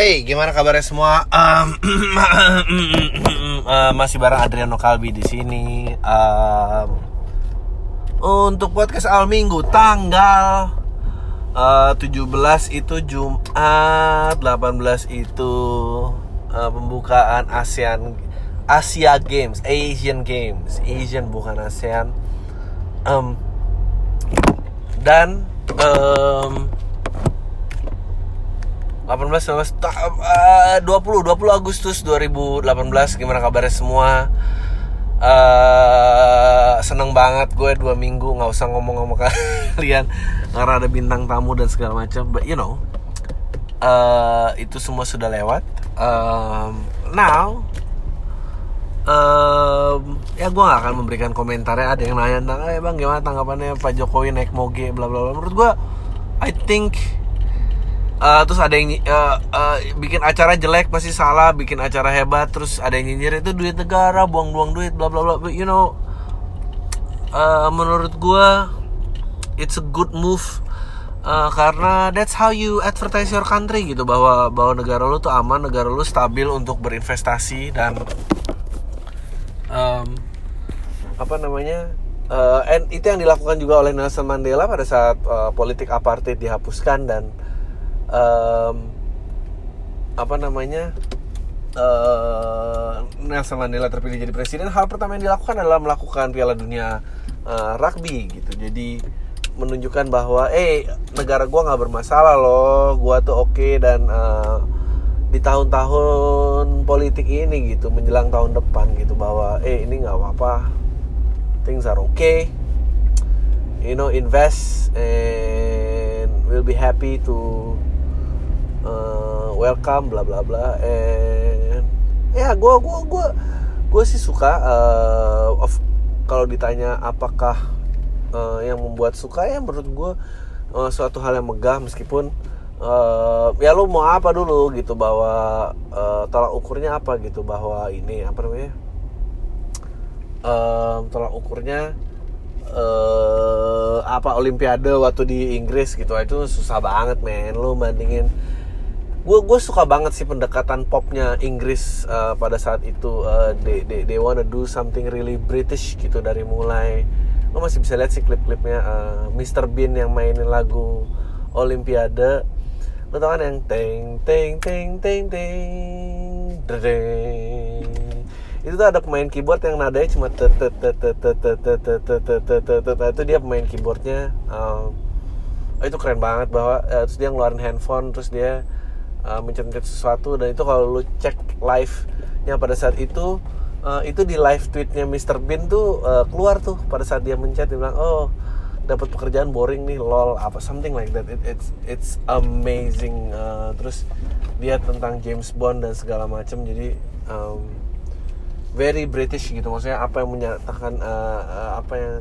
Hey, gimana kabarnya semua? Um, uh, masih bareng Adriano Kalbi di sini. Um, untuk podcast Al Minggu tanggal uh, 17 itu Jumat, 18 itu uh, pembukaan ASEAN Asia Games, Asian Games, Asian bukan ASEAN. Um, dan um, 18 19 uh, 20 20 Agustus 2018 gimana kabarnya semua? Uh, seneng banget gue dua minggu nggak usah ngomong sama kalian karena ada bintang tamu dan segala macam but you know. Uh, itu semua sudah lewat. Um, now um, ya gue gak akan memberikan komentarnya ada yang nanya tentang eh bang gimana tanggapannya Pak Jokowi naik moge bla bla bla. Menurut gue I think uh, terus ada yang uh, uh, bikin acara jelek pasti salah bikin acara hebat terus ada yang nyinyir itu duit negara buang-buang duit bla bla bla. You know uh, menurut gue it's a good move uh, karena that's how you advertise your country gitu bahwa bahwa negara lu tuh aman negara lu stabil untuk berinvestasi dan um, apa namanya uh, and itu yang dilakukan juga oleh Nelson Mandela pada saat uh, politik apartheid dihapuskan dan um, apa namanya uh, Nelson Mandela terpilih jadi presiden hal pertama yang dilakukan adalah melakukan Piala Dunia uh, rugby gitu. Jadi menunjukkan bahwa eh negara gua nggak bermasalah loh gua tuh oke okay, dan uh, di tahun-tahun politik ini gitu menjelang tahun depan gitu bahwa eh ini nggak apa-apa. Things are okay you know invest and we'll be happy to uh, welcome bla bla bla and ya gue gue gue gue sih suka uh, of kalau ditanya apakah uh, yang membuat suka ya menurut gue uh, suatu hal yang megah meskipun uh, ya lu mau apa dulu gitu bahwa uh, tolak ukurnya apa gitu bahwa ini apa namanya uh, tolak ukurnya uh, apa Olimpiade waktu di Inggris gitu itu susah banget men. Lu bandingin gue gue suka banget sih pendekatan popnya Inggris uh, pada saat itu uh, they, they they wanna do something really British gitu dari mulai lo masih bisa lihat sih klip-klipnya uh, Mr Bean yang mainin lagu Olimpiade lo tau kan yang teng teng teng teng teng itu tuh ada pemain keyboard yang nadanya cuma itu dia pemain keyboardnya itu keren banget bahwa terus dia ngeluarin handphone terus dia uh, sesuatu dan itu kalau lu cek live yang pada saat itu uh, itu di live tweetnya Mr Bean tuh uh, keluar tuh pada saat dia mencet dia bilang oh dapat pekerjaan boring nih lol apa something like that. It, it's it's amazing. Uh, terus dia tentang James Bond dan segala macam jadi um, very British gitu. Maksudnya apa yang menyatakan uh, uh, apa yang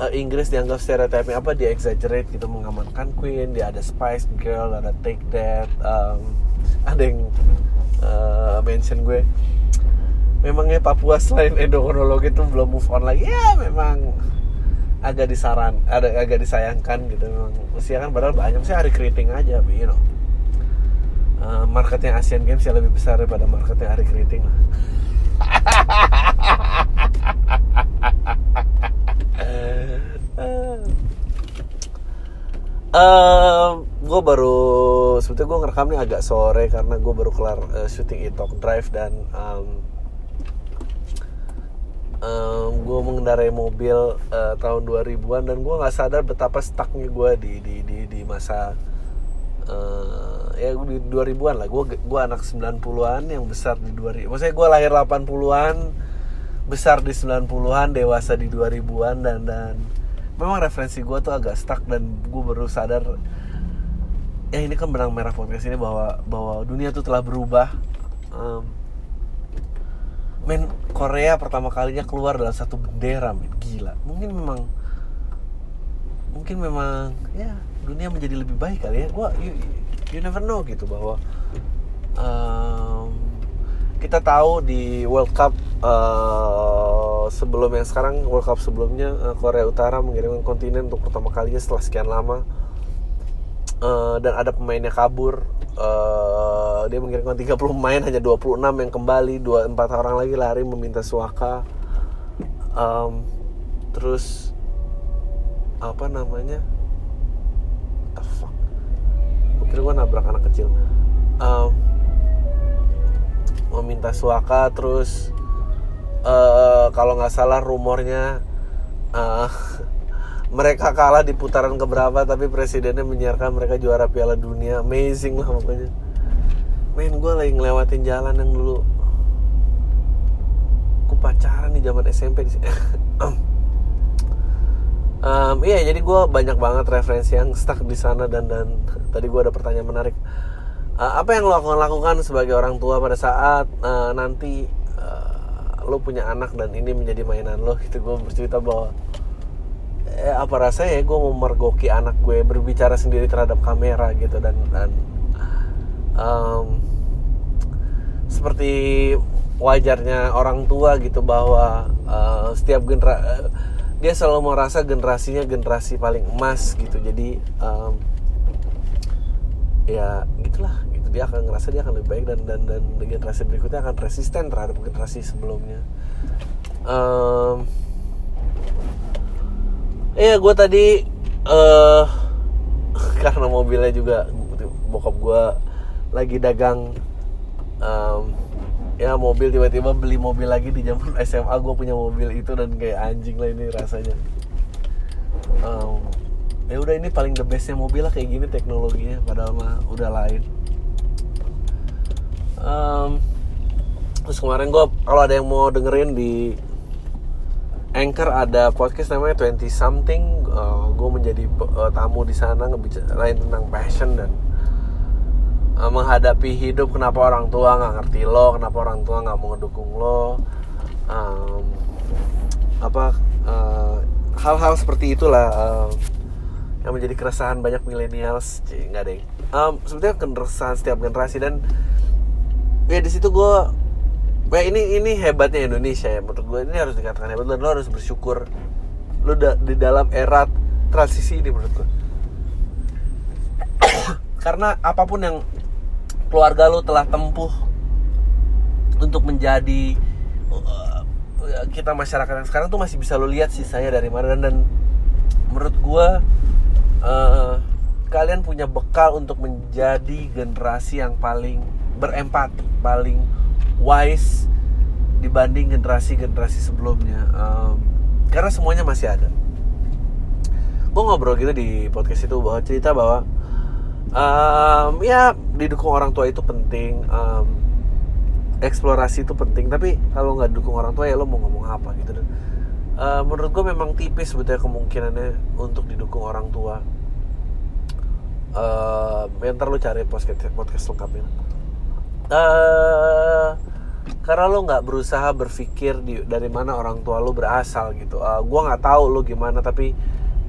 uh, Inggris dianggap stereotipnya apa dia exaggerate gitu mengamankan Queen dia ada Spice Girl ada Take That um, ada yang uh, mention gue. Memangnya Papua selain endokrologi itu belum move on lagi? Ya memang agak disaran ada agak disayangkan gitu memang. Usia kan padahal banyak sih hari keriting aja you know. Uh, marketnya Asian Games ya lebih besar daripada marketnya hari keriting lah Uh, gue baru sebetulnya gue ngerekam nih agak sore karena gue baru kelar uh, syuting Itok Drive dan um, um, gue mengendarai mobil uh, tahun 2000-an dan gue nggak sadar betapa stucknya gue di di di di masa uh, ya di 2000-an lah. Gue gue anak 90-an yang besar di 2000 maksudnya gue lahir 80-an besar di 90-an dewasa di 2000-an dan dan memang referensi gue tuh agak stuck dan gue baru sadar ya ini kan benang merah podcast ini bahwa bahwa dunia tuh telah berubah. Um, men Korea pertama kalinya keluar dalam satu bendera men. Gila. Mungkin memang mungkin memang ya dunia menjadi lebih baik kali ya. Gue you, you never know gitu bahwa um, kita tahu di World Cup uh, sebelum yang sekarang World Cup sebelumnya uh, Korea Utara mengirimkan kontinen untuk pertama kalinya setelah sekian lama. Uh, dan ada pemainnya kabur. Uh, dia mengirimkan 30 pemain hanya 26 yang kembali dua empat orang lagi lari meminta suaka um, terus apa namanya? The fuck. Gue kira gue nabrak anak kecil. Um, meminta suaka terus uh, kalau nggak salah rumornya uh, mereka kalah di putaran keberapa tapi presidennya menyiarkan mereka juara Piala Dunia. Amazing lah pokoknya. Main gue lagi ngelewatin jalan yang dulu. Aku pacaran nih zaman SMP di um, iya jadi gue banyak banget referensi yang stuck di sana dan dan tadi gue ada pertanyaan menarik uh, apa yang lo akan lakukan sebagai orang tua pada saat uh, nanti uh, lo punya anak dan ini menjadi mainan lo? Gitu gue bercerita bahwa eh, apa rasanya gue mau mergoki anak gue berbicara sendiri terhadap kamera gitu dan dan um, seperti wajarnya orang tua gitu bahwa uh, setiap genera dia selalu merasa generasinya generasi paling emas gitu. Jadi um, ya gitulah gitu dia akan ngerasa dia akan lebih baik dan dan dan generasi berikutnya akan resisten terhadap generasi sebelumnya um, Iya, gue tadi uh, karena mobilnya juga bokap gue lagi dagang um, ya mobil tiba-tiba beli mobil lagi di zaman SMA gue punya mobil itu dan kayak anjing lah ini rasanya. Um, ya udah ini paling the bestnya mobil lah kayak gini teknologinya padahal mah udah lain. Um, terus kemarin gue kalau ada yang mau dengerin di Anchor ada podcast namanya 20 something uh, gue menjadi uh, tamu di sana ngebicarain tentang passion dan uh, menghadapi hidup kenapa orang tua nggak ngerti lo kenapa orang tua nggak mau ngedukung lo um, apa hal-hal uh, seperti itulah uh, yang menjadi keresahan banyak millennials nggak deh. Um, sebetulnya keresahan setiap generasi dan ya di situ gue Nah, ini ini hebatnya Indonesia ya. Menurut gue ini harus dikatakan hebat. Dan lo harus bersyukur. Lo da, di dalam era transisi ini menurut gue karena apa pun yang keluarga lo telah tempuh untuk menjadi uh, kita masyarakat yang sekarang tuh masih bisa lo lihat sih saya dari mana. Dan, dan menurut gue uh, kalian punya bekal untuk menjadi generasi yang paling berempati paling wise dibanding generasi-generasi sebelumnya. Um, karena semuanya masih ada. Gue ngobrol gitu di podcast itu bahwa cerita bahwa um, ya didukung orang tua itu penting um, eksplorasi itu penting. Tapi kalau nggak dukung orang tua ya lo mau ngomong apa gitu uh, menurut gue memang tipis sebetulnya kemungkinannya untuk didukung orang tua. Uh, ya ntar lo cari podcast podcast lengkapnya. Uh, karena lo nggak berusaha berpikir di, dari mana orang tua lo berasal gitu. Uh, gue nggak tahu lo gimana tapi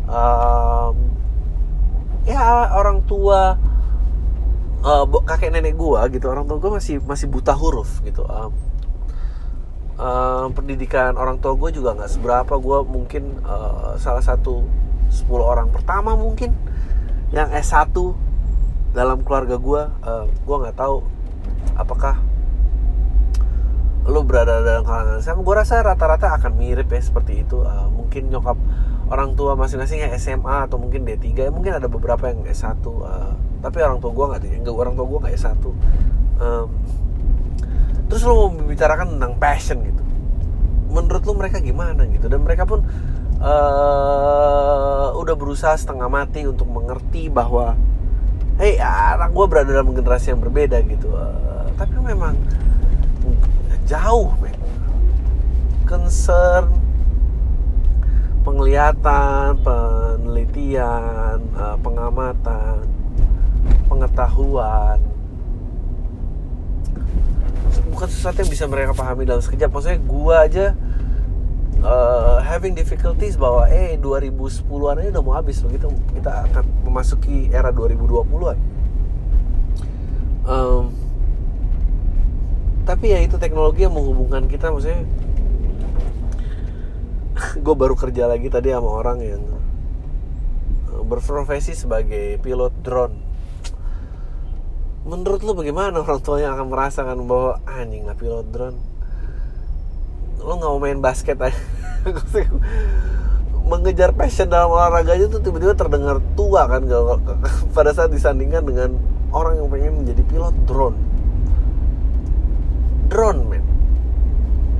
um, ya orang tua uh, kakek nenek gue gitu orang tua gue masih masih buta huruf gitu. Um, um, pendidikan orang tua gue juga nggak seberapa. Gue mungkin uh, salah satu 10 orang pertama mungkin yang S1 dalam keluarga gue uh, gue nggak tahu apakah lo berada dalam kalangan sama gue rasa rata-rata akan mirip ya seperti itu. Uh, mungkin nyokap orang tua masing-masing yang SMA atau mungkin D3 ya mungkin ada beberapa yang S1 uh, tapi orang tua gue nggak orang tua gue nggak S1 um, terus lo mau membicarakan tentang passion gitu. Menurut lo mereka gimana gitu? Dan mereka pun uh, udah berusaha setengah mati untuk mengerti bahwa hey anak gue berada dalam generasi yang berbeda gitu. Uh, tapi memang jauh men. Concern penglihatan penelitian uh, pengamatan pengetahuan bukan sesuatu yang bisa mereka pahami dalam sekejap. Maksudnya gua aja uh, having difficulties bahwa eh 2010-an ini udah mau habis. Begitu kita akan memasuki era 2020-an um, tapi ya itu teknologi yang menghubungkan kita. Maksudnya gue baru kerja lagi tadi sama orang yang eh, berprofesi sebagai pilot drone menurut lu bagaimana orang tua yang akan merasakan bahwa anjing lah pilot drone. Lo nggak mau main basket aja. Mengejar passion dalam olahraganya tuh tiba-tiba terdengar tua kan kalau pada saat disandingkan dengan orang yang pengen menjadi pilot drone. Drone men.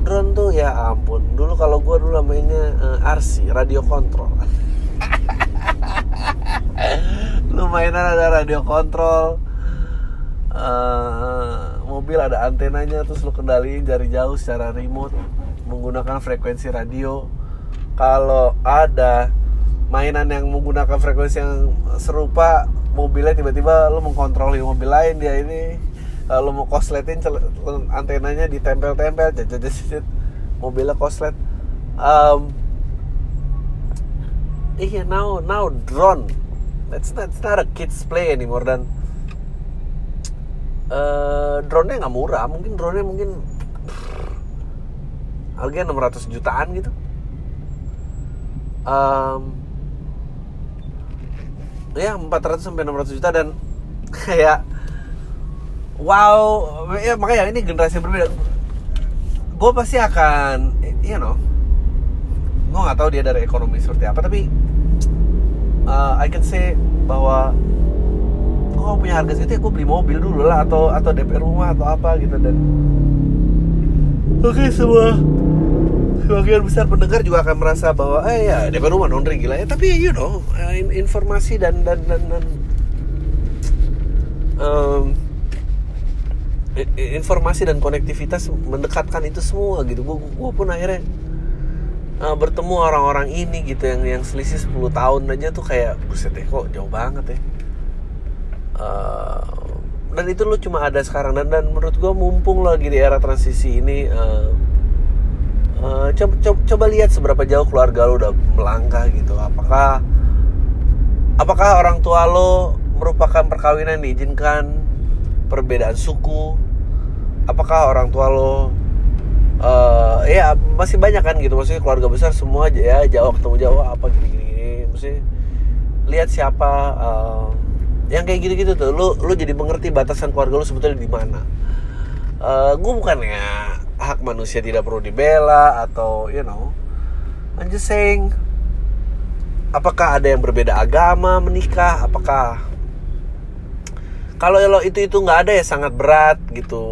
Drone tuh ya ampun. Dulu kalau gue dulu namanya uh, RC radio kontrol lumayan ada radio kontrol uh, mobil ada antenanya terus lu kendaliin dari jauh secara remote menggunakan frekuensi radio. Kalau ada mainan yang menggunakan frekuensi yang serupa mobilnya tiba-tiba lo mengkontrol mobil lain dia ini kalau mau kosletin antenanya ditempel-tempel jajajajet mobilnya koslet. Um, iya now now drone. That's not, that's not a kids play anymore dan uh, drone-nya nggak murah mungkin drone-nya mungkin harganya 600 jutaan gitu. Um, ya 400 sampai 600 juta dan kayak wow ya makanya ini generasi yang berbeda. Gue pasti akan you know gue nggak tahu dia dari ekonomi seperti apa tapi uh, I can say bahwa gue punya harga segitu ya gue beli mobil dulu lah atau atau DP rumah atau apa gitu. Dan oke okay, semua sebagian besar pendengar juga akan merasa bahwa eh ya DP rumah nondri gila. Ya tapi you know eh, informasi dan dan dan, dan um, informasi dan konektivitas mendekatkan itu semua gitu. Gue gue pun akhirnya uh, bertemu orang-orang ini gitu yang yang selisih 10 tahun aja tuh kayak buset deh kok jauh banget ya uh, dan itu lo cuma ada sekarang. Dan dan menurut gue mumpung lagi di era transisi ini uh, uh, coba, coba coba lihat seberapa jauh keluarga lo udah melangkah gitu. Apakah apakah orang tua lo merupakan perkawinan yang diizinkan perbedaan suku? Apakah orang tua lo uh, ya masih banyak kan gitu. Maksudnya keluarga besar semua aja ya jauh ketemu jauh apa gini gini, gini. mesti lihat siapa uh, yang kayak gitu gitu tuh lu lu jadi mengerti batasan keluarga lu sebetulnya di mana. Uh, gue bukannya hak manusia tidak perlu dibela atau you know I'm just saying apakah ada yang berbeda agama menikah apakah kalau lo itu itu nggak ada ya sangat berat gitu.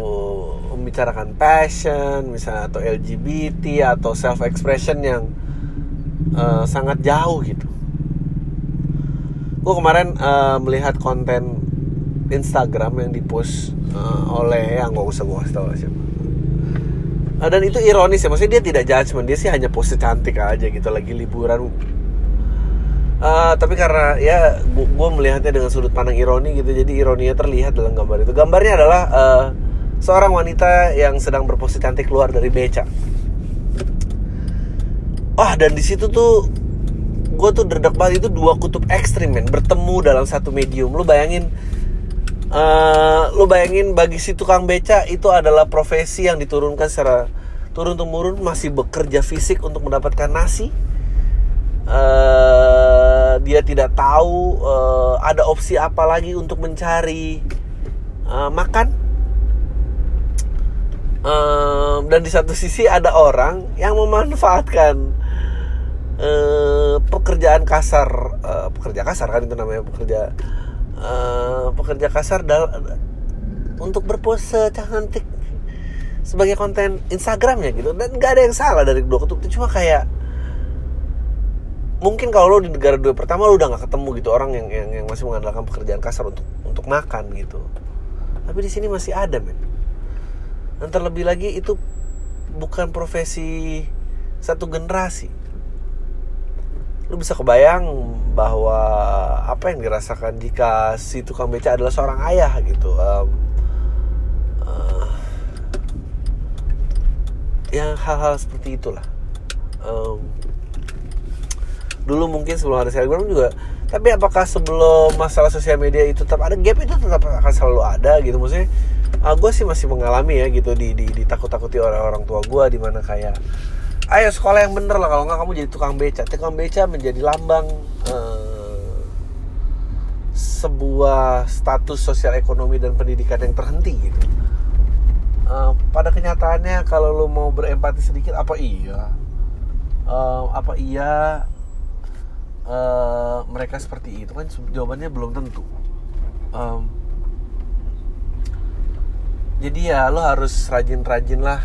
Membicarakan passion misalnya atau LGBT atau self expression yang uh, sangat jauh gitu gue kemarin uh, melihat konten Instagram yang dipost uh, oleh yang nggak usah gue kasih tau siapa. Uh, dan itu ironis ya maksudnya dia tidak judgement dia sih hanya pose cantik aja gitu lagi liburan. Uh, tapi karena ya gue melihatnya dengan sudut pandang ironi gitu jadi ironinya terlihat dalam gambar itu. Gambarnya adalah uh, seorang wanita yang sedang berpose cantik keluar dari beca. Wah dan di situ tuh gue tuh derdak banget itu dua kutub ekstrim men. Bertemu dalam satu medium. Lu bayangin uh, lu bayangin bagi si tukang beca itu adalah profesi yang diturunkan secara turun temurun masih bekerja fisik untuk mendapatkan nasi. Uh, dia tidak tahu uh, ada opsi apa lagi untuk mencari uh, makan. Uh, dan di satu sisi ada orang yang memanfaatkan uh, pekerjaan kasar uh, pekerja kasar kan itu namanya pekerja uh, pekerja kasar dal untuk berpose cantik sebagai konten Instagram ya gitu. Dan nggak ada yang salah dari dua kutub itu. Cuma kayak mungkin kalau lo di negara dua pertama lo udah nggak ketemu gitu orang yang, yang yang masih mengandalkan pekerjaan kasar untuk untuk makan gitu. Tapi di sini masih ada men. Dan terlebih lagi itu bukan profesi satu generasi lu bisa kebayang bahwa apa yang dirasakan jika si tukang beca adalah seorang ayah gitu um, yang hal-hal seperti itulah. Um, dulu mungkin sebelum ada selebgram juga tapi apakah sebelum masalah sosial media itu tetap ada gap itu tetap akan selalu ada gitu? Maksudnya uh, gue sih masih mengalami ya gitu di, di ditakut-takuti oleh orang tua gue di mana kayak ayo sekolah yang bener lah. Kalau nggak kamu jadi tukang beca. Tukang beca menjadi lambang uh, sebuah status sosial ekonomi dan pendidikan yang terhenti gitu. Uh, pada kenyataannya kalau lo mau berempati sedikit apa iya? Uh, apa iya uh, mereka seperti itu? Kan jawabannya belum tentu. Um, jadi ya lo harus rajin-rajin lah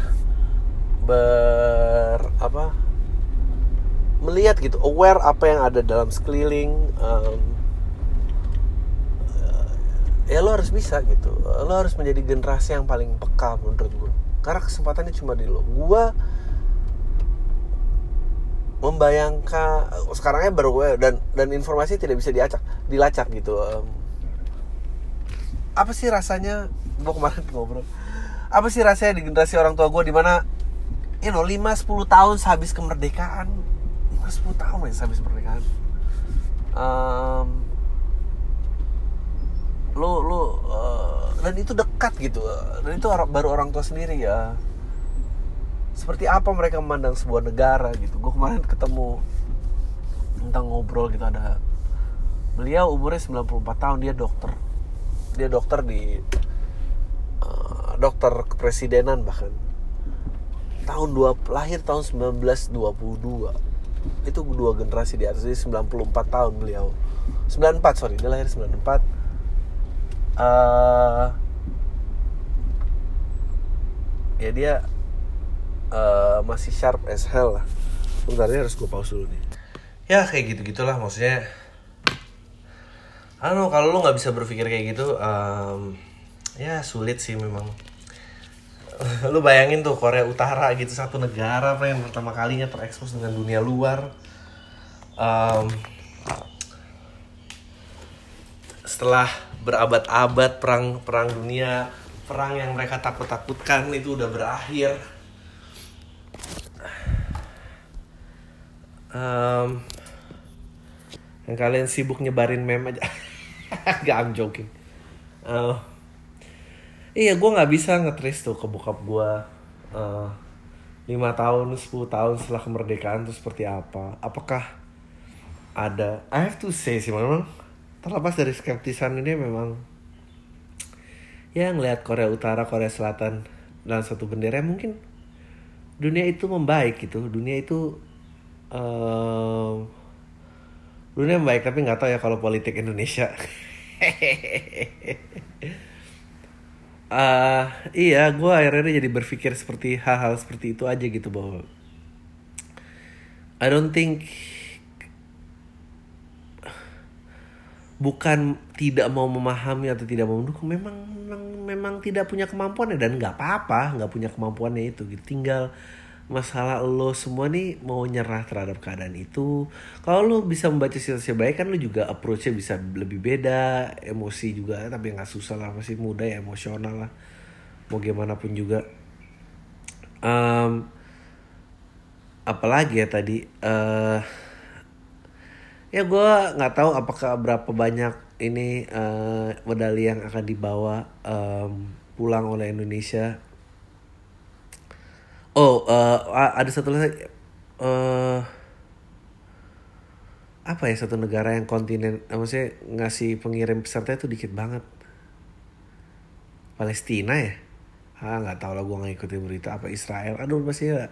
ber apa melihat gitu aware apa yang ada dalam sekeliling um, ya lo harus bisa gitu. Lo harus menjadi generasi yang paling peka menurut gue karena kesempatannya cuma di lo. Gue membayangkan sekarangnya baru gue dan dan informasi tidak bisa diacak dilacak gitu um, apa sih rasanya gue kemarin ngobrol. Apa sih rasanya di generasi orang tua gue di mana you know 5 10 tahun sehabis kemerdekaan. 5 10 tahun ya sehabis kemerdekaan. Um, lu lu uh, dan itu dekat gitu. Dan itu baru orang tua sendiri ya. Seperti apa mereka memandang sebuah negara gitu. Gue kemarin ketemu tentang ngobrol gitu ada beliau umurnya 94 tahun dia dokter. Dia dokter di uh, dokter kepresidenan bahkan tahun dua lahir tahun 1922 itu dua generasi di atas jadi 94 tahun beliau. 94 sorry dia lahir 94 uh, ya dia uh, masih sharp as hell lah. Sebenarnya harus gue pause dulu nih. Ya kayak gitu gitulah maksudnya know kalau lo nggak bisa berpikir kayak gitu um, ya sulit sih memang lu bayangin tuh Korea Utara gitu satu negara yang pertama kalinya terekspos dengan dunia luar. Um, setelah berabad-abad perang perang dunia perang yang mereka takut-takutkan itu udah berakhir. Um, yang kalian sibuk nyebarin meme aja. Gak I'm joking. Uh, iya gue nggak bisa ngetris tuh ke bokap gue uh, 5 tahun 10 tahun setelah kemerdekaan tuh seperti apa. Apakah ada I have to say sih memang terlepas dari skeptisan ini memang ya ngelihat Korea Utara Korea Selatan dalam satu bendera mungkin dunia itu membaik gitu. Dunia itu uh, dunia membaik tapi nggak tahu ya kalau politik Indonesia uh, iya gue akhirnya jadi berpikir seperti hal-hal seperti itu aja gitu bahwa I don't think bukan tidak mau memahami atau tidak mau mendukung memang memang, tidak punya kemampuan dan nggak apa-apa nggak punya kemampuannya itu gitu. Tinggal masalah lo semua nih mau nyerah terhadap keadaan itu. Kalau lo bisa membaca situasi baik kan lo juga approachnya bisa lebih beda emosi juga tapi nggak susah lah masih muda ya emosional lah. Mau gimana pun juga. Um, apalagi ya tadi uh, ya gue nggak tahu apakah berapa banyak ini uh, medali yang akan dibawa um, pulang oleh Indonesia oh uh, ada satu lagi. Uh, apa ya satu negara yang kontinen maksudnya ngasih pengirim peserta itu dikit banget. Palestina ya? Ah nggak tahu lah gue nggak ikutin berita apa Israel. Aduh masih ya.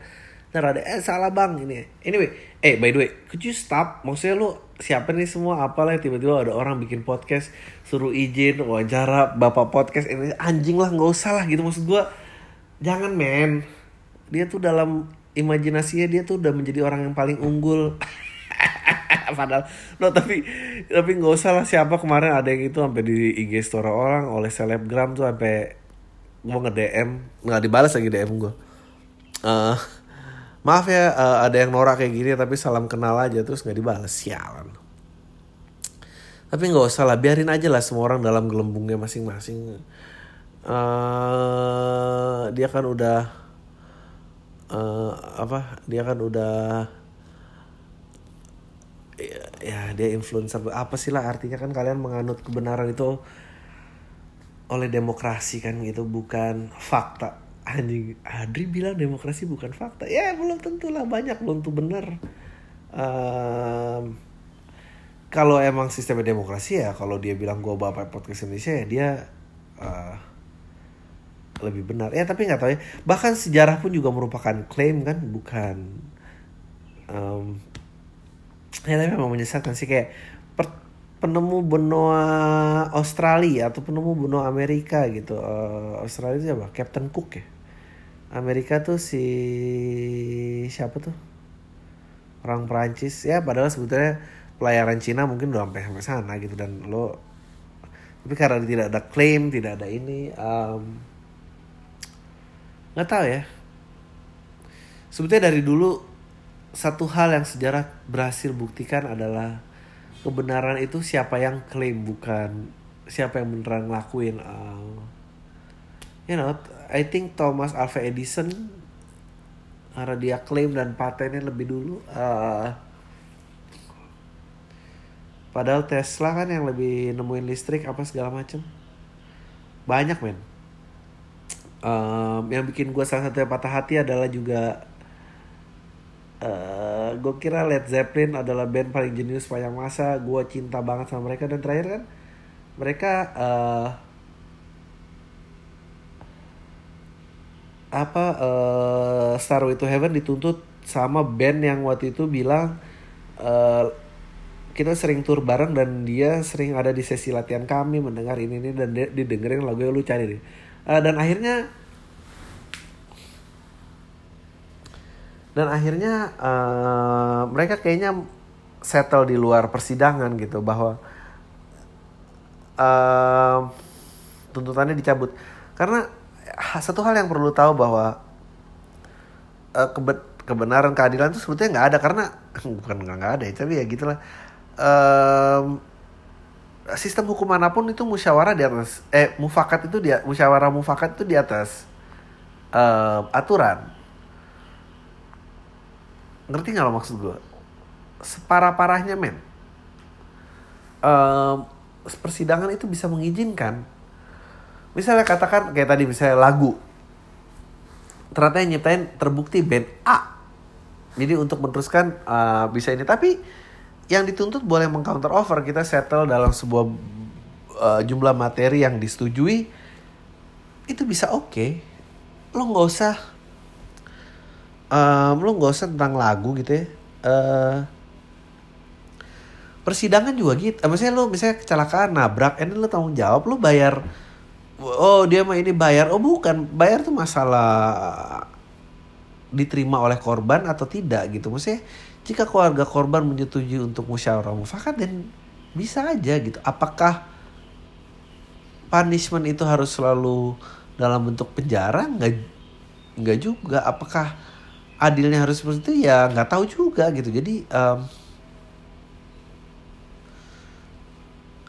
Ntar ada eh salah bang ini. Anyway eh by the way could you stop? Maksudnya lu siapa nih semua apalah tiba-tiba ada orang bikin podcast suruh izin wawancara bapak podcast ini anjing lah nggak usah lah gitu. Maksud gua jangan men dia tuh dalam imajinasinya dia tuh udah menjadi orang yang paling unggul. Padahal no tapi tapi nggak usah lah siapa kemarin ada yang itu sampai di IG story orang oleh selebgram tuh sampai gua nge DM nggak dibalas lagi DM gua. Uh, maaf ya uh, ada yang norak kayak gini tapi salam kenal aja terus nggak dibalas sialan. Tapi nggak usah lah biarin aja lah semua orang dalam gelembungnya masing-masing. Uh, dia kan udah uh, apa dia kan udah ya, ya dia influencer. Apa sih lah artinya? Kan kalian menganut kebenaran itu oleh demokrasi kan gitu bukan fakta. Anjing Adri bilang demokrasi bukan fakta. Ya belum tentu lah banyak belum tuh benar um, kalau emang sistemnya demokrasi ya kalau dia bilang gue bapak podcast Indonesia ya dia uh, lebih benar. Ya tapi nggak tahu ya. Bahkan sejarah pun juga merupakan klaim kan bukan? Um, ya tapi memang menyesatkan sih kayak per, penemu benua Australia atau penemu benua Amerika gitu. Uh, Australia itu siapa? Captain Cook ya? Amerika tuh si siapa tuh? Orang Perancis. Ya padahal sebetulnya pelayaran Cina mungkin udah sampai sampai sana gitu. Dan lo tapi karena tidak ada klaim tidak ada ini nggak tahu ya sebetulnya dari dulu satu hal yang sejarah berhasil buktikan adalah kebenaran itu siapa yang klaim bukan siapa yang beneran ngelakuin uh, you know I think Thomas Alva Edison karena dia klaim dan patennya lebih dulu uh, Padahal Tesla kan yang lebih nemuin listrik apa segala macem. Banyak men. Um, yang bikin gue salah satu yang patah hati adalah juga uh, gue kira Led Zeppelin adalah band paling jenius sepanjang masa. Gue cinta banget sama mereka dan terakhir kan mereka uh, apa uh, Starway to Heaven dituntut sama band yang waktu itu bilang uh, kita sering tur bareng dan dia sering ada di sesi latihan kami mendengar ini ini dan dia didengerin lagu yang lu cari deh uh, dan akhirnya dan akhirnya uh, mereka kayaknya settle di luar persidangan gitu bahwa uh, tuntutannya dicabut. Karena satu hal yang perlu tahu bahwa uh, kebenaran keadilan itu sebetulnya nggak ada. Karena bukan nggak ada ya tapi ya gitulah sistem hukum mana pun itu musyawarah di atas eh mufakat itu dia musyawarah mufakat itu di atas um, aturan. Ngerti nggak lo maksud gue separah parahnya men. Um, persidangan itu bisa mengizinkan. Misalnya katakan kayak tadi misalnya lagu. Ternyata yang nyiptain terbukti band A. Jadi untuk meneruskan uh, bisa ini. Tapi yang dituntut boleh mengcounter offer. Kita settle dalam sebuah uh, jumlah materi yang disetujui itu bisa oke. Okay. lo nggak usah um, lo nggak usah tentang lagu gitu ya. Uh, persidangan juga gitu. Uh, misalnya lo misalnya kecelakaan nabrak ini lo tanggung jawab lo bayar oh dia mah ini bayar. Oh bukan. Bayar tuh masalah diterima oleh korban atau tidak gitu. Maksudnya jika keluarga korban menyetujui untuk musyawarah mufakat dan bisa aja gitu. Apakah punishment itu harus selalu dalam bentuk penjara? Nggak, nggak juga. Apakah adilnya harus seperti itu? Ya nggak tahu juga gitu. Jadi um,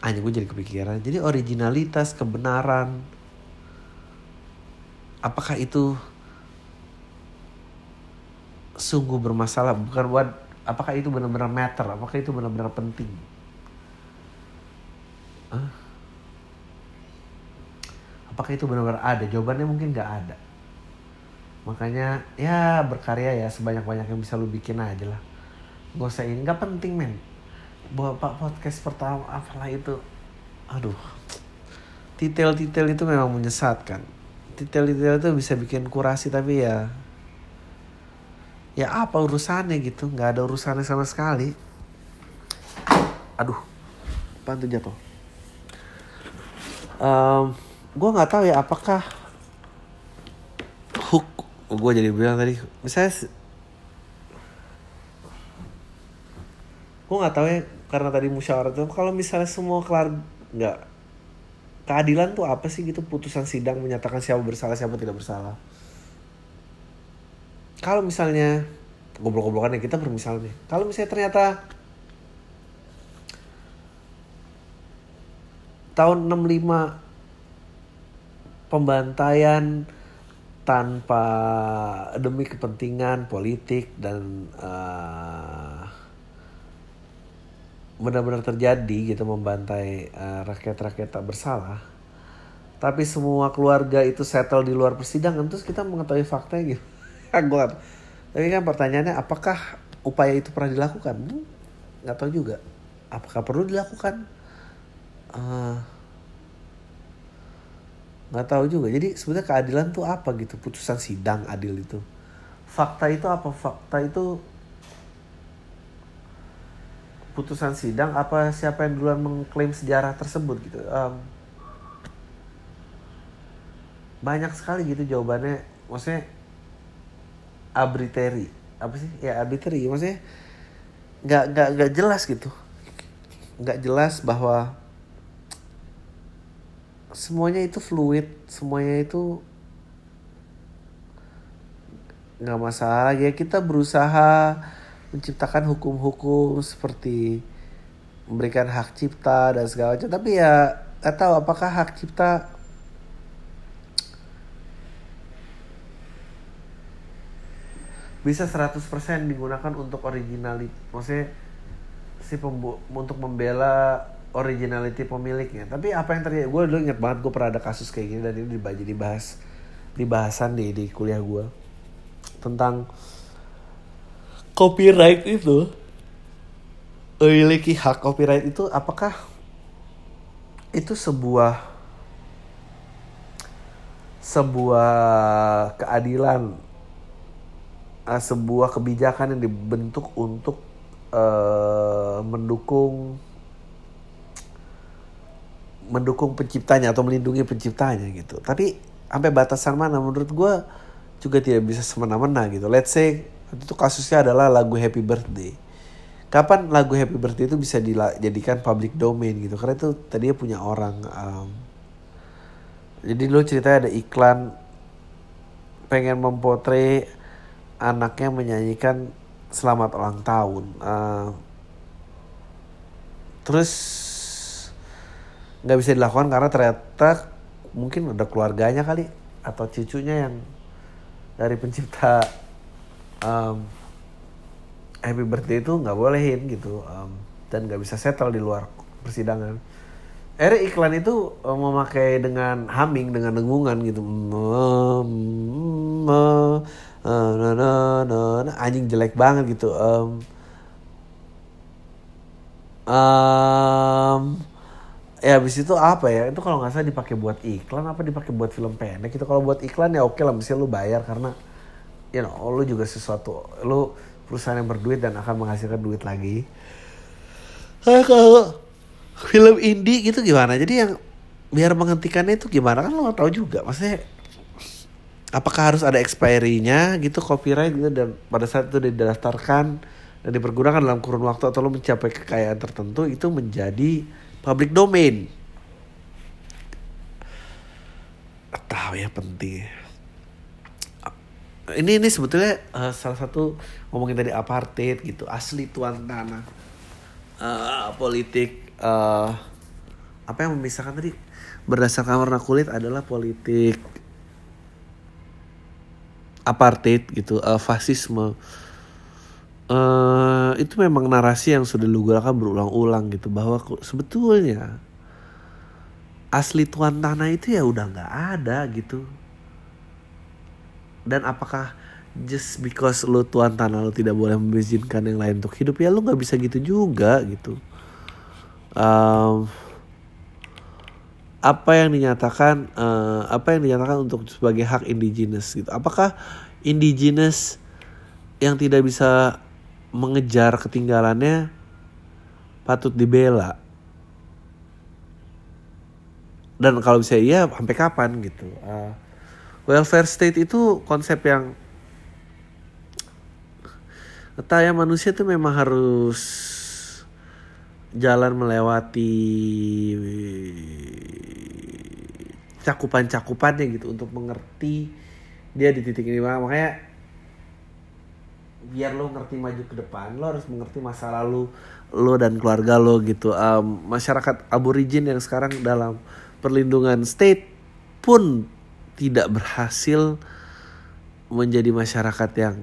hanya gue jadi kepikiran. Jadi originalitas, kebenaran, apakah itu sungguh bermasalah? Bukan buat apakah itu benar-benar matter? Apakah itu benar-benar penting? Hah? apakah itu benar-benar ada? Jawabannya mungkin nggak ada. Makanya ya berkarya ya sebanyak-banyak yang bisa lu bikin aja lah. Gak usah ini nggak penting men. Buat pak podcast pertama apalah itu. Aduh. Detail-detail itu memang menyesatkan. Detail-detail itu bisa bikin kurasi tapi ya ya apa urusannya gitu? Nggak ada urusannya sama sekali. Aduh pantu jatuh? Um, gue nggak tahu ya apakah hook gue jadi bilang tadi misalnya gue nggak tahu ya karena tadi musyawarah itu kalau misalnya semua kelar nggak keadilan tuh apa sih gitu? Putusan sidang menyatakan siapa bersalah siapa tidak bersalah kalau misalnya goblok-goblokan kita bermisal nih. Kalau misalnya ternyata tahun 65 pembantaian tanpa demi kepentingan politik dan uh, benar-benar terjadi gitu membantai uh, rakyat-rakyat tak bersalah tapi semua keluarga itu settle di luar persidangan terus kita mengetahui faktanya gitu gue tapi kan pertanyaannya apakah upaya itu pernah dilakukan? Nggak tahu juga. Apakah perlu dilakukan? Uh, nggak tahu juga. Jadi sebenarnya keadilan tuh apa gitu? Putusan sidang adil itu. Fakta itu apa? Fakta itu putusan sidang apa siapa yang duluan mengklaim sejarah tersebut gitu? Um, banyak sekali gitu jawabannya. Maksudnya arbitrary apa sih? Ya arbitrary maksudnya nggak nggak nggak jelas gitu. Nggak jelas bahwa semuanya itu fluid semuanya itu nggak masalah. Ya kita berusaha menciptakan hukum-hukum seperti memberikan hak cipta dan segala macam. Tapi ya nggak tahu apakah hak cipta bisa 100% digunakan untuk originality maksudnya si pembu untuk membela originality pemiliknya tapi apa yang terjadi gue dulu inget banget gue pernah ada kasus kayak gini dan ini dibahas dibahas di bahasan di di kuliah gue tentang copyright itu. Memiliki hak copyright itu apakah itu sebuah sebuah keadilan uh, sebuah kebijakan yang dibentuk untuk uh, mendukung mendukung penciptanya atau melindungi penciptanya gitu. Tapi sampai batasan mana menurut gue juga tidak bisa semena-mena gitu. Let's say itu kasusnya adalah lagu Happy Birthday. Kapan lagu Happy Birthday itu bisa dijadikan public domain gitu? Karena itu tadinya punya orang. Um, jadi lo ceritanya ada iklan pengen mempotre anaknya menyanyikan selamat ulang tahun. Uh, terus nggak bisa dilakukan karena ternyata mungkin ada keluarganya kali atau cucunya yang dari pencipta um, Happy Birthday itu nggak bolehin gitu um, dan nggak bisa settle di luar persidangan. Ere iklan itu um, memakai dengan humming dengan dengungan gitu. anjing jelek banget gitu. Um, um, ya habis itu apa ya itu kalau nggak salah dipakai buat iklan apa dipakai buat film pendek itu kalau buat iklan ya oke lah mesti lu bayar karena you know lu juga sesuatu lu perusahaan yang berduit dan akan menghasilkan duit lagi nah, kalau film indie gitu gimana? Jadi yang biar menghentikannya itu gimana? Kan lo tau juga. Maksudnya apakah harus ada expiry-nya gitu copyright gitu dan pada saat itu didaftarkan dan dipergunakan dalam kurun waktu atau lo mencapai kekayaan tertentu itu menjadi public domain. Tahu ya penting ini ini sebetulnya uh, salah satu ngomongin tadi apartheid gitu asli tuan tanah uh, politik uh, apa yang memisahkan tadi? Berdasarkan warna kulit adalah politik. Apartheid gitu uh, fasisme. Uh, itu memang narasi yang sudah lu berulang-ulang gitu bahwa sebetulnya asli tuan tanah itu ya udah nggak ada gitu. Dan apakah just because lu tuan tanah lu tidak boleh mengizinkan yang lain untuk hidup ya lu nggak bisa gitu juga gitu um, apa yang dinyatakan uh, apa yang dinyatakan untuk sebagai hak indigenous gitu apakah indigenous yang tidak bisa mengejar ketinggalannya patut dibela. Dan kalau bisa iya sampai kapan gitu. Uh, welfare state itu konsep yang entah ya manusia tuh memang harus jalan melewati cakupan-cakupannya gitu untuk mengerti dia di titik ini. Makanya biar lo ngerti maju ke depan lo harus mengerti masa lalu lo dan keluarga lo gitu. Um, masyarakat aborigin yang sekarang dalam perlindungan state pun tidak berhasil menjadi masyarakat yang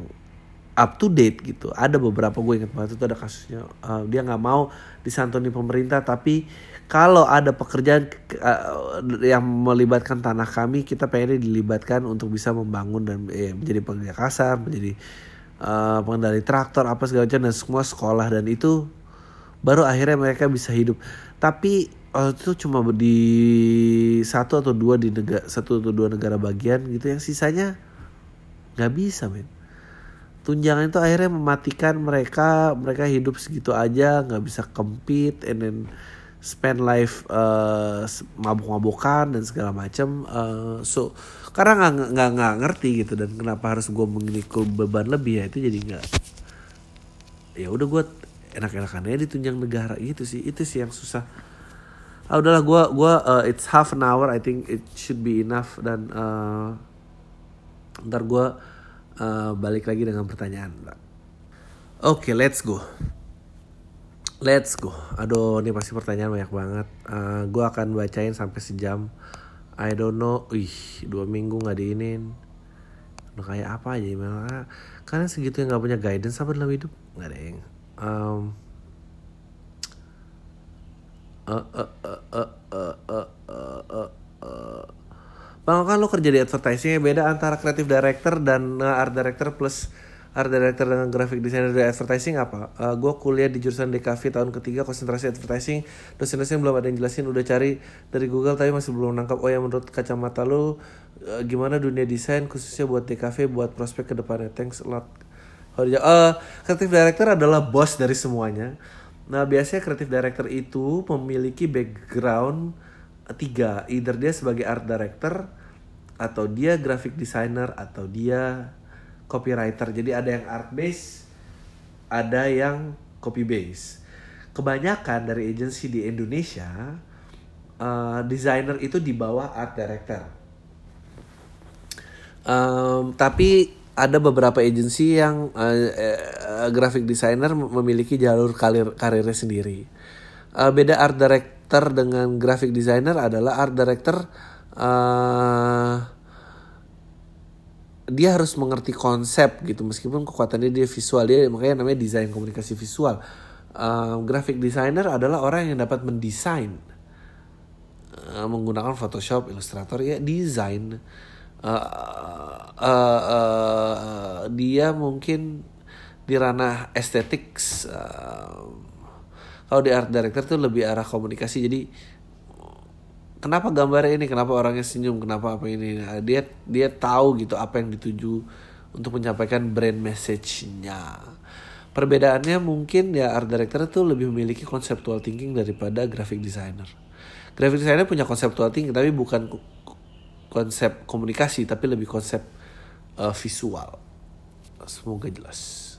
up to date gitu. Ada beberapa gue ingat banget itu ada kasusnya uh, dia nggak mau disantuni pemerintah tapi kalau ada pekerjaan uh, yang melibatkan tanah kami kita pengen dilibatkan untuk bisa membangun dan eh, menjadi pekerja kasar menjadi uh, pengendali traktor apa segala macam dan semua sekolah dan itu baru akhirnya mereka bisa hidup. Tapi waktu itu cuma di satu atau dua di negara satu atau dua negara bagian gitu yang sisanya nggak bisa men tunjangan itu akhirnya mematikan mereka mereka hidup segitu aja nggak bisa compete and then spend life uh, mabuk-mabukan dan segala macam uh, so karena nggak nggak nggak ngerti gitu dan kenapa harus gue memikul beban lebih ya itu jadi nggak ya udah gue enak-enakannya ditunjang negara gitu sih itu sih yang susah. Ah udahlah gue gua uh, it's half an hour I think it should be enough dan uh, ntar gue uh, balik lagi dengan pertanyaan oke okay, let's go Let's go. Aduh, ini pasti pertanyaan banyak banget. Uh, eh, gue akan bacain sampai sejam. I don't know. Ih, dua minggu nggak diinin. Udah kayak apa aja email? Ah, kalian segitu yang nggak punya guidance apa dalam hidup? Nggak ada yang. Um, uh, uh, uh, uh, uh, uh, uh, uh. Bang kan lo kerja di advertising beda antara creative director dan uh, art director plus art director dengan graphic designer dari advertising apa? Uh, eh, gue kuliah di jurusan DKV tahun ketiga konsentrasi advertising. Dosen-dosen belum ada yang jelasin, udah cari dari Google tapi masih belum nangkap. Oh ya menurut kacamata lo uh, gimana dunia desain khususnya buat DKV buat prospek ke depannya? Thanks a lot. Uh, creative director adalah bos dari semuanya. Nah biasanya creative director itu memiliki background tiga, either dia sebagai art director atau dia graphic designer atau dia copywriter. Jadi ada yang art base, ada yang copy base. Kebanyakan dari agensi di Indonesia uh, designer itu di bawah art director. Um, tapi ada beberapa agensi yang uh, uh, graphic designer memiliki jalur karir karirnya sendiri. Uh, beda art director dengan graphic designer adalah art director uh, dia harus mengerti konsep gitu. Meskipun kekuatannya dia visual dia makanya namanya desain komunikasi visual. Uh, graphic designer adalah orang yang dapat mendesain uh, menggunakan Photoshop Illustrator ya desain. Uh, uh, uh, dia mungkin di ranah estetik uh, kalau di art director tuh lebih arah komunikasi. Jadi kenapa gambarnya ini? Kenapa orangnya senyum? Kenapa apa ini? Nah, dia dia tahu gitu apa yang dituju untuk menyampaikan brand message-nya. Perbedaannya mungkin ya art director itu lebih memiliki conceptual thinking daripada graphic designer. Graphic designer punya conceptual thinking tapi bukan konsep komunikasi tapi lebih konsep uh, visual. Semoga jelas.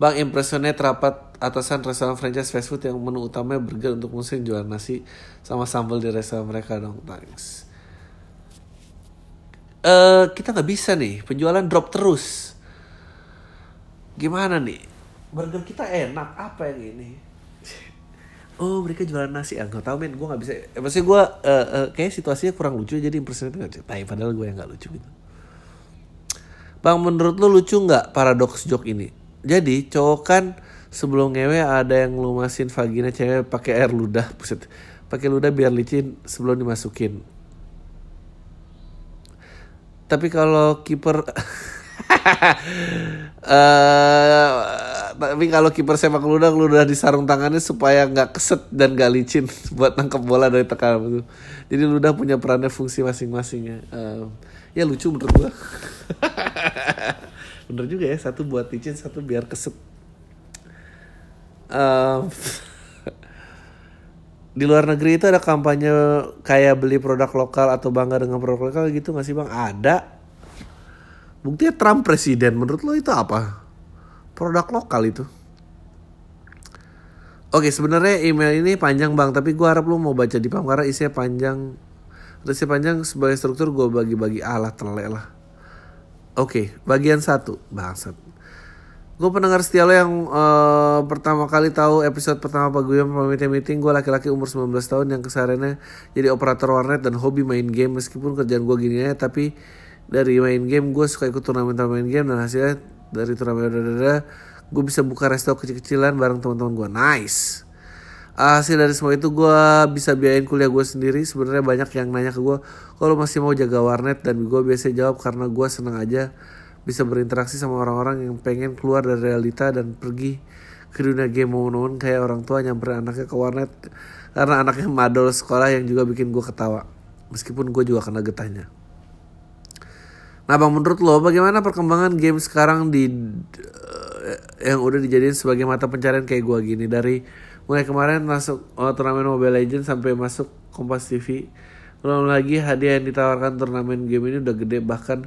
Bang impressionnya terapat atasan restoran franchise fast food yang menu utamanya burger untuk musim jual nasi sama sambal di restoran mereka dong. Thanks. Uh, kita nggak bisa nih penjualan drop terus. Gimana nih? Burger kita enak apa yang ini? oh mereka jualan nasi ah nggak tahu men gue nggak bisa eh, maksudnya gue uh, uh, kayak situasinya kurang lucu jadi impressionnya nggak tapi padahal gue yang nggak lucu gitu bang menurut lo lucu nggak paradoks joke ini jadi cowok kan sebelum ngewe ada yang lumasin vagina cewek pakai air ludah, buset. Pakai ludah biar licin sebelum dimasukin. Tapi kalau kiper uh, tapi kalau kiper sepak ludah ludah di sarung tangannya supaya nggak keset dan gak licin buat nangkep bola dari tekanan itu. Jadi ludah punya perannya fungsi masing-masingnya. Uh, ya lucu menurut gua. bener juga ya satu buat licin satu biar keset um, di luar negeri itu ada kampanye kayak beli produk lokal atau bangga dengan produk lokal gitu nggak sih bang? Ada. Buktinya Trump presiden menurut lo itu apa? Produk lokal itu. Oke sebenarnya email ini panjang bang tapi gue harap lo mau baca di pam karena isinya panjang. Isinya panjang sebagai struktur gue bagi-bagi alat telek lah. Oke, bagian satu. Bangsat. Gue pendengar setia lo yang uh, pertama kali tahu episode pertama Pak Guyam pamit meeting gue laki-laki umur 19 tahun yang kesehariannya jadi operator warnet dan hobi main game. Meskipun kerjaan gue gini ya tapi dari main game gue suka ikut turnamen main game dan hasilnya dari turnamen gue bisa buka resto kecil-kecilan bareng teman-teman gue nice. Hasil dari semua itu gue bisa biayain kuliah gue sendiri. Sebenarnya banyak yang nanya ke gue kalau masih mau jaga warnet? Dan gue biasa jawab karena gue seneng aja bisa berinteraksi sama orang-orang yang pengen keluar dari realita dan pergi ke dunia game momen kayak orang tua nyamperin anaknya ke warnet karena anaknya madol sekolah yang juga bikin gue ketawa. Meskipun gue juga kena getahnya. Nah bang menurut lo bagaimana perkembangan game sekarang di uh, yang udah dijadiin sebagai mata pencarian kayak gue gini? Dari mulai kemarin masuk oh, turnamen Mobile Legends sampai masuk Kompas TV belum lagi hadiah yang ditawarkan turnamen game ini udah gede. Bahkan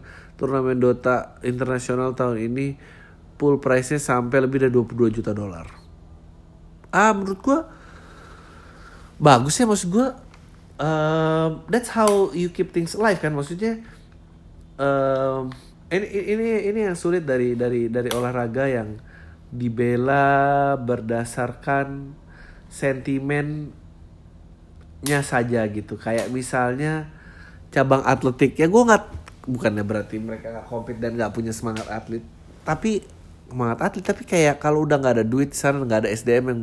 turnamen Dota internasional tahun ini pool price-nya sampai lebih dari 22 juta dolar. Ah menurut gua bagus ya maksud gua. Um, that's how you keep things alive kan maksudnya um, ini ini ini yang sulit dari dari dari olahraga yang dibela berdasarkan sentimennya saja gitu. Kayak misalnya cabang atletik. Ya gue nggak bukannya berarti mereka nggak kompet dan nggak punya semangat atlet. Tapi semangat atlet tapi kayak kalau udah nggak ada duit sana nggak ada SDM yang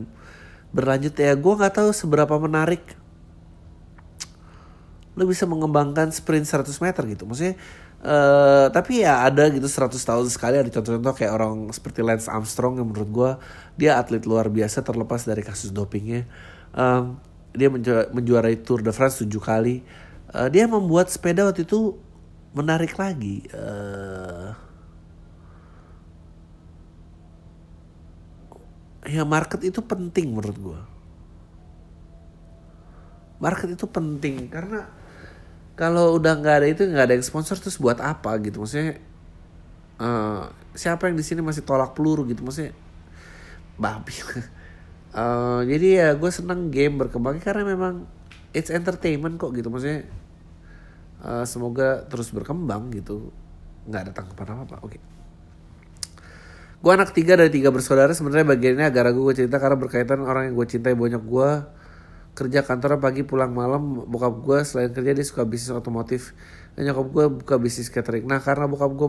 berlanjut ya gue nggak tahu seberapa menarik lo bisa mengembangkan sprint 100 meter gitu. Maksudnya Uh, tapi ya ada gitu 100 tahun sekali ada contoh-contoh kayak orang seperti Lance Armstrong yang menurut gue dia atlet luar biasa terlepas dari kasus dopingnya. Um, dia menju menjuarai Tour de France tujuh kali. Uh, dia membuat sepeda waktu itu menarik lagi uh, ya market itu penting menurut gue market itu penting karena kalau udah nggak ada itu nggak ada yang sponsor terus buat apa gitu? Maksudnya uh, siapa yang di sini masih tolak peluru gitu? Maksudnya babi. Uh, jadi ya gue seneng game berkembang karena memang it's entertainment kok gitu. Maksudnya uh, semoga terus berkembang gitu. Nggak ada tanggapan apa apa oke. Okay. gue anak tiga dari tiga bersaudara. Sebenarnya bagiannya agak ragu gue cerita karena berkaitan orang yang gue cintai banyak. Gue kerja kantor pagi pulang malam. Bokap gue selain kerja dia suka bisnis otomotif. Dan nyokap gue buka bisnis catering. Nah karena bokap gue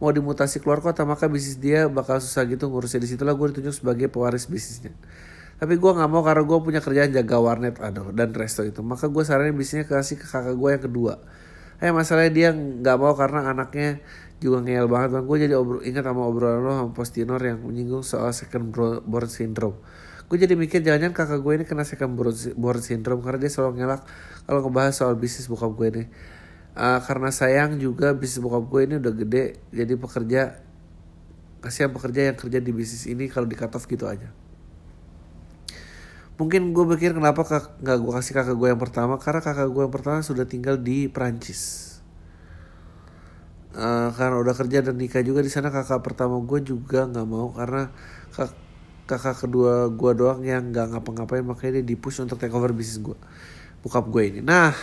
mau dimutasi keluar kota maka bisnis dia bakal susah gitu ngurusnya. Di situlah gue ditunjuk sebagai pewaris bisnisnya. Tapi gue nggak mau karena gue punya kerjaan jaga warnet aduh dan resto itu. Maka gue saranin bisnisnya kasih ke kakak gue yang kedua eh masalahnya dia nggak mau karena anaknya juga ngeyel banget bang. Gue jadi obrol ingat sama obrolan lo sama postinor yang menyinggung soal second born syndrome. Gue jadi mikir jangan-jangan kakak gue ini kena second born syndrome karena dia selalu ngelak kalau ngebahas soal bisnis bokap gue ini. Uh, karena sayang juga bisnis bokap gue ini udah gede jadi pekerja kasihan pekerja yang kerja di bisnis ini kalau di cut off gitu aja mungkin gue pikir kenapa nggak gue kasih kakak gue yang pertama karena kakak gue yang pertama sudah tinggal di Prancis uh, karena udah kerja dan nikah juga di sana kakak pertama gue juga nggak mau karena kak, kakak kedua gue doang yang nggak ngapa-ngapain makanya dia dipush untuk take over bisnis gue bokap gue ini. Nah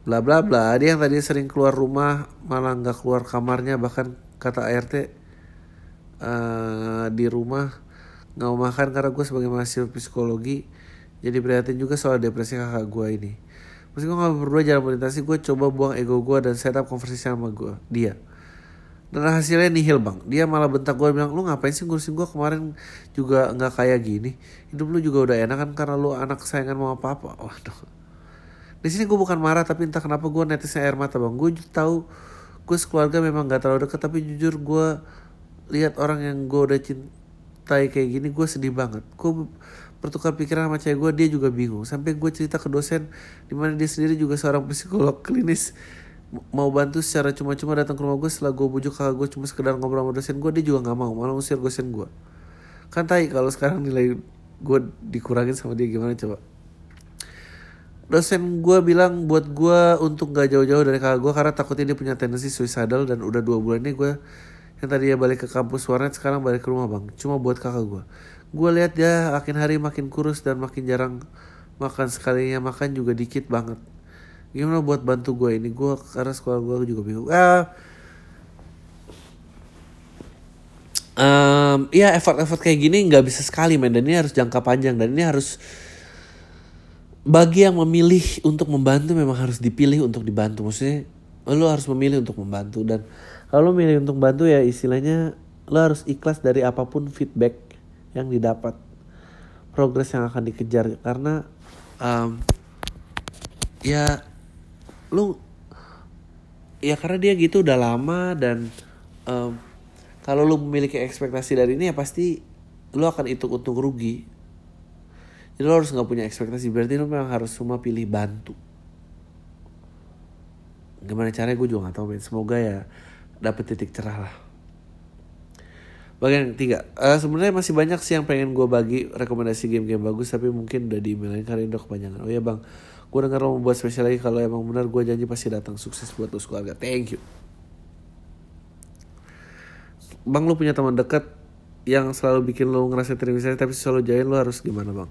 bla bla bla dia yang tadi sering keluar rumah malah nggak keluar kamarnya bahkan kata ART uh, eh, di rumah nggak mau makan karena gue sebagai mahasiswa psikologi jadi prihatin juga soal depresi kakak gue ini Meski gue gak berdua jalan melintasi, gue coba buang ego gue dan setup konversi sama gue, dia. Dan hasilnya nihil bang. Dia malah bentak gue bilang, lu ngapain sih ngurusin gue kemarin juga nggak kayak gini. Hidup lu juga udah enak kan karena lu anak kesayangan mau apa-apa. Waduh. Di sini gue bukan marah tapi entah kenapa gue netesnya air mata bang. Gue tahu gue sekeluarga memang gak terlalu dekat tapi jujur gue lihat orang yang gue udah cintai kayak gini gue sedih banget. Gue bertukar pikiran sama cewek gue dia juga bingung. Sampai gue cerita ke dosen di mana dia sendiri juga seorang psikolog klinis. Mau bantu secara cuma-cuma datang ke rumah gue setelah gue bujuk kakak gue cuma sekedar ngobrol sama dosen gue dia juga nggak mau. Malah ngusir dosen gue kan tai kalau sekarang nilai gue dikurangin sama dia gimana coba? Dosen gue bilang buat gue untuk gak jauh-jauh dari kakak gue karena takutnya dia punya tendensi suicidal dan udah dua bulan ini gue yang tadi ya balik ke kampus warnet sekarang balik ke rumah bang. Cuma buat kakak gue gue lihat dia makin hari makin kurus dan makin jarang makan sekalinya makan juga dikit banget. Gimana buat bantu gue ini? Gue karena sekolah gue juga bingung. Ah. Um, ya effort-effort kayak gini nggak bisa sekali men. Dan ini harus jangka panjang. Dan ini harus bagi yang memilih untuk membantu memang harus dipilih untuk dibantu. Maksudnya lo harus memilih untuk membantu. Dan kalau lo milih untuk membantu ya istilahnya lo harus ikhlas dari apa pun feedback yang didapat progres yang akan dikejar. Karena um, ya lu ya karena dia gitu udah lama dan um, kalau lu memiliki ekspektasi dari ini ya pasti lu akan hitung untung rugi. Jadi lu harus nggak punya ekspektasi. Berarti lu memang harus semua pilih bantu. Gimana caranya? Gue juga gak tahu men. Semoga ya dapet titik cerah lah. Bagian tiga uh, sebenarnya masih banyak sih yang pengen gue bagi rekomendasi game-game bagus tapi mungkin udah di emailin karena udah kepanjangan oh ya bang. Gue denger lo membuat spesial lagi kalau emang benar gue janji pasti datang. Sukses buat lo keluarga thank you. Bang lu punya teman dekat yang selalu bikin lo ngerasa terintimidasi tapi selalu jain lo harus gimana bang?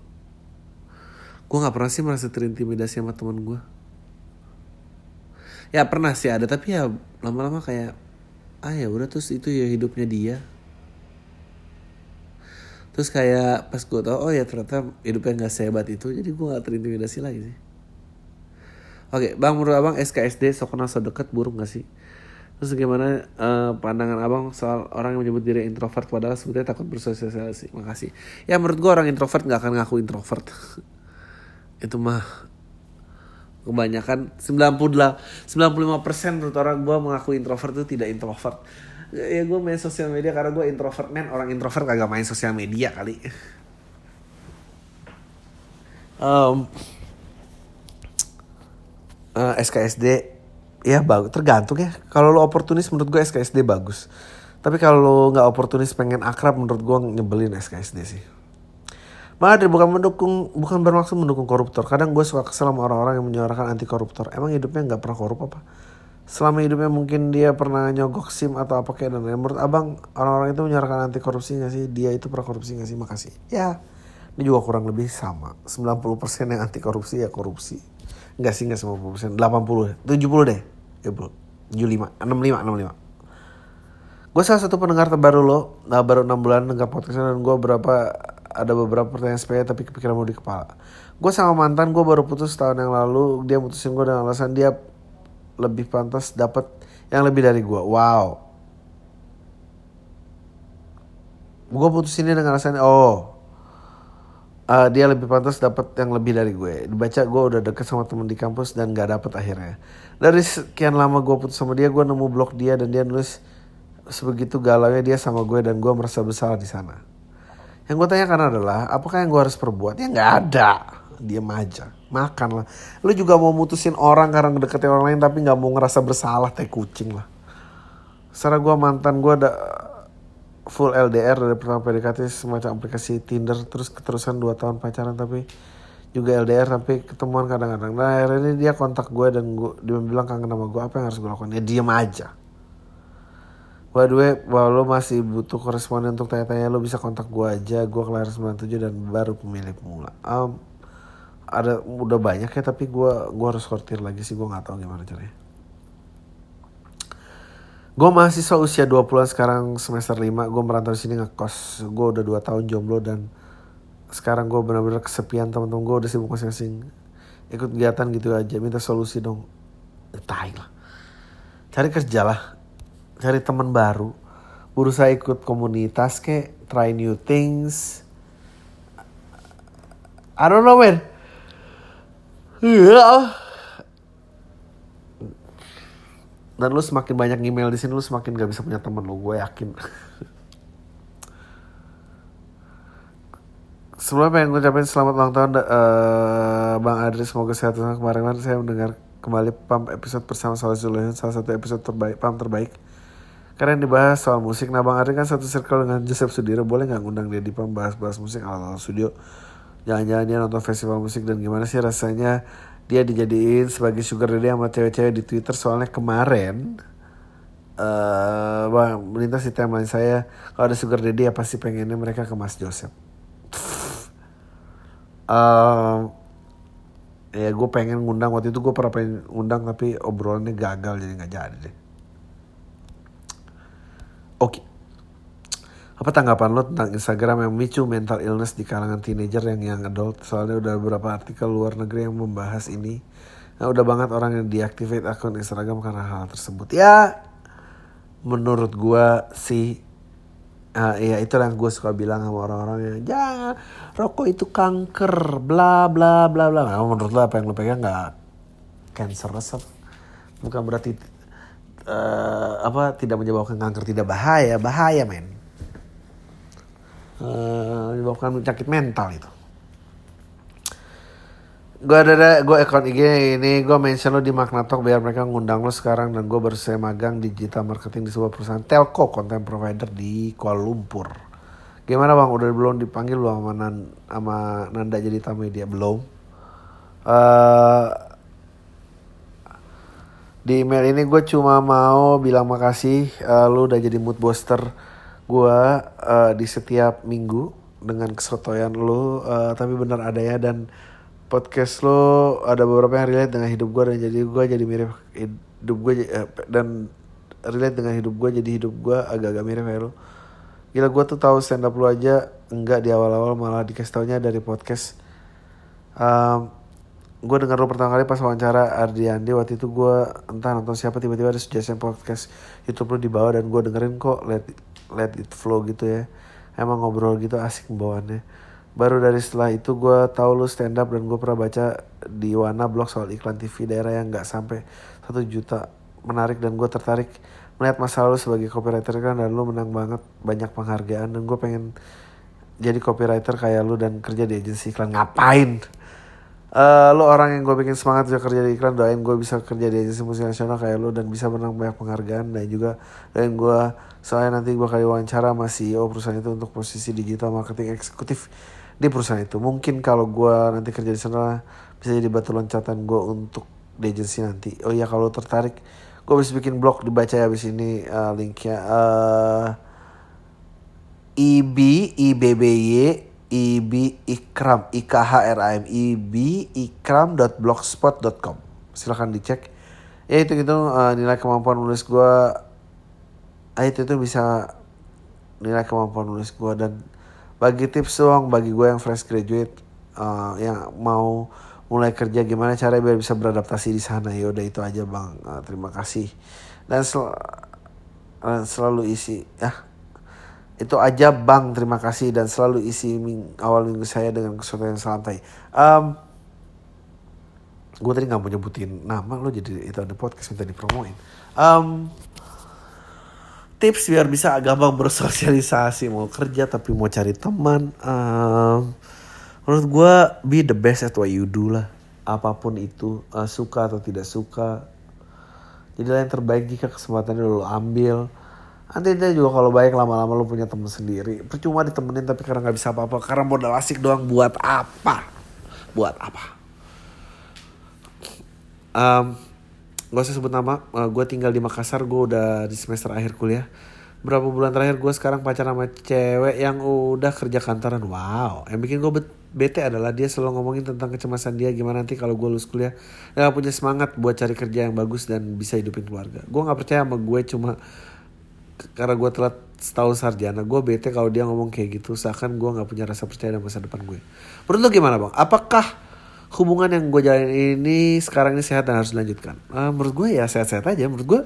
Gue nggak pernah sih merasa terintimidasi sama teman gue ya pernah sih ada tapi ya lama-lama kayak ah ya udah terus itu ya hidupnya dia. Terus kayak pas gue tau oh ya ternyata hidupnya nggak sehebat itu jadi gue nggak terintimidasi lagi sih. Oke bang menurut abang SKSD sok kenal so deket buruk gak sih? Terus gimana uh, pandangan abang soal orang yang menyebut diri introvert padahal sebetulnya takut bersosialisasi? Makasih. Ya menurut gue orang introvert nggak akan ngaku introvert. Itu mah kebanyakan 98 95% menurut orang gue mengaku introvert itu tidak introvert. Ya gue main sosial media karena gue introvert. Man orang introvert kagak main sosial media kali. Um, uh, eh, SKSD ya bagus tergantung ya. Kalau lo oportunis menurut gue SKSD bagus. Tapi kalau lo nggak oportunis pengen akrab menurut gue nyebelin SKSD sih Madrid bukan mendukung, bukan bermaksud mendukung koruptor. Kadang gue suka kesel sama orang-orang yang menyuarakan anti koruptor. Emang hidupnya nggak pernah korup apa? Selama hidupnya mungkin dia pernah nyogok SIM atau apa kayak dan lain. Menurut abang orang-orang itu menyuarakan anti korupsi nggak sih? Dia itu pernah korupsi nggak sih? Makasih. Ya, ini juga kurang lebih sama. 90% yang anti korupsi ya korupsi. Enggak sih, enggak 90%. 80, 70 deh. Ya, 75, 65, 65. Gue salah satu pendengar terbaru lo, nah, baru 6 bulan dengar podcastnya dan gue berapa ada beberapa pertanyaan sepele tapi kepikiran mau di kepala. Gue sama mantan gue baru putus tahun yang lalu. Dia mutusin gue dengan alasan dia lebih pantas dapat yang lebih dari gue. Wow. Gue putusin dia dengan alasan oh uh, dia lebih pantas dapat yang lebih dari gue. Dibaca gue udah deket sama temen di kampus dan gak dapet akhirnya. Dari sekian lama gue putus sama dia, gue nemu blog dia dan dia nulis sebegitu galaunya dia sama gue dan gue merasa bersalah di sana. Yang gue tanyakan adalah, apakah yang gue harus perbuat? Ya nggak ada. Diam aja. Makan lah. Lu juga mau mutusin orang karena ngedeketin orang lain tapi nggak mau ngerasa bersalah teh kucing lah. Secara gue mantan gue ada full LDR dari pertama PDKT semacam aplikasi Tinder terus keterusan 2 tahun pacaran tapi juga LDR tapi ketemuan kadang-kadang. Nah akhirnya dia kontak gue dan gue, dia bilang kangen sama gue apa yang harus gue lakukan? Ya diam aja By the way, kalau lo masih butuh koresponden untuk tanya-tanya, lo bisa kontak gue aja. Gue kelar 97 dan baru pemilik pemula. Um, ada udah banyak ya, tapi gue gua harus sortir lagi sih. Gue nggak tahu gimana caranya. Gue mahasiswa usia 20-an sekarang semester 5. Gue merantau di sini ngekos. Gue udah 2 tahun jomblo dan sekarang gue benar-benar kesepian teman-teman gue udah sibuk masing-masing ikut kegiatan gitu aja minta solusi dong tai lah cari kerja lah cari teman baru berusaha ikut komunitas ke try new things. I don't know man. Yeah. dan lu semakin banyak email di sini lu semakin gak bisa punya temen lu gue yakin. Sebelumnya pengen ngucapin selamat ulang tahun uh, Bang Adri. Semoga sehat kemarin saya mendengar kembali pam episode bersama salah salah satu episode terbaik pam terbaik karena yang dibahas soal musik. Nah Bang Ari kan satu circle dengan Joseph Sudiro. Boleh nggak ngundang dia di bahas-bahas musik ala-ala studio. Jangan-jangan dia nonton festival musik dan gimana sih rasanya dia dijadiin sebagai sugar daddy sama cewek-cewek di Twitter. Soalnya kemarin uh, bang melintas di timeline saya kalau ada sugar daddy ya pasti pengennya mereka ke Mas Joseph. uh, ya gue pengen ngundang waktu itu gue pernah pengen ngundang tapi obrolannya gagal jadi nggak jadi deh. Oke. Okay. Apa tanggapan lo tentang Instagram yang memicu mental illness di kalangan teenager yang yang adult? Soalnya udah beberapa artikel luar negeri yang membahas ini. Nah, udah banget orang yang deactivate akun Instagram karena hal tersebut. Ya, menurut gua sih uh, ya itu yang gue suka bilang sama orang-orang yang jangan rokok itu kanker bla bla bla bla nah, menurut lo apa yang lo pegang nggak cancer resep bukan berarti uh, apa tidak menyebabkan kanker tidak bahaya bahaya men uh, menyebabkan penyakit mental itu gue ada gue akun IG ini gue mention lo di Magnatok biar mereka ngundang lo sekarang dan gue baru saya magang digital marketing di sebuah perusahaan telco content provider di Kuala Lumpur. Gimana bang? Udah belum dipanggil belum sama, Nan, sama Nanda jadi tamu dia belum? Uh, di email ini gue cuma mau bilang makasih uh, lu udah jadi mood booster gue uh, di setiap minggu dengan kesotoyan lu uh, tapi benar adanya dan podcast lo ada beberapa yang relate dengan hidup gue dan jadi gue jadi mirip hidup gue eh, dan relate dengan hidup gue jadi hidup gue agak-agak mirip kayak lo gila gue tuh tahu stand up lo aja enggak di awal-awal malah dikasih taunya dari podcast. Um, gue dengar lo pertama kali pas wawancara Ardi Andi waktu itu gue entah nonton siapa tiba-tiba ada suggestion podcast YouTube lo di bawah dan gue dengerin kok let let it flow gitu ya. Emang ngobrol gitu asik bawaannya. Baru dari setelah itu gue tahu lu stand up dan gue pernah baca di Wana blog soal iklan TV daerah yang nggak sampai satu juta. Menarik dan gue tertarik melihat masa lalu sebagai copywriter kan dan lu menang banget banyak penghargaan dan gue pengen jadi copywriter kayak lu dan kerja di agensi iklan. Ngapain uh, lu orang yang gue bikin semangat juga kerja di iklan doain gue bisa kerja di agensi musik nasional kayak lu dan bisa menang banyak penghargaan. Dan juga doain gue soalnya nanti gue kali wawancara sama CEO perusahaan itu untuk posisi digital marketing eksekutif di perusahaan itu. Mungkin kalau gue nanti kerja di sana bisa jadi batu loncatan gue untuk di agency nanti. Oh iya kalau tertarik gue bisa bikin blog dibaca ya abis ini uh, linknya. Uh, ib ibb ib ikram ikhram ib ikram blogspot.com silahkan dicek. Ya itu gitu uh, nilai kemampuan nulis gue ah, itu itu bisa nilai kemampuan nulis gue dan bagi tips dong bagi gue yang fresh graduate uh, yang mau mulai kerja gimana cara biar bisa beradaptasi di sana. Ya udah itu aja bang. Uh, terima kasih. Dan sel uh, selalu isi ya itu aja bang. Terima kasih dan selalu isi ming awal minggu saya dengan kesulitan yang santai. Um, gue tadi nggak mau nyebutin nama lo jadi itu ada podcast minta dipromoin. Um, tips biar bisa gampang bersosialisasi. Mau kerja tapi mau cari teman. Um, menurut gue be the best at what you do lah. Apa pun itu uh, suka atau tidak suka. Jadilah yang terbaik jika kesempatannya lo ambil nanti dia juga kalau baik lama-lama lo punya temen sendiri percuma ditemenin tapi karena nggak bisa apa-apa karena modal asik doang. Buat apa? Buat apa? Um, gak usah sebut nama. Uh, eh, gue tinggal di Makassar gue udah di semester akhir kuliah. Berapa bulan terakhir gue sekarang pacaran sama cewek yang udah kerja kantoran. Wow. Yang bikin gue bete adalah dia selalu ngomongin tentang kecemasan dia. Gimana nanti kalau gue lulus kuliah dia gak punya semangat buat cari kerja yang bagus dan bisa hidupin keluarga. Gue nggak percaya sama gue cuma karena gue telat setahun sarjana gue bete kalau dia ngomong kayak gitu seakan gue nggak punya rasa percaya dalam masa depan gue menurut lo gimana bang apakah hubungan yang gue jalanin ini sekarang ini sehat dan harus dilanjutkan? Uh, menurut gue ya sehat-sehat aja. Menurut gue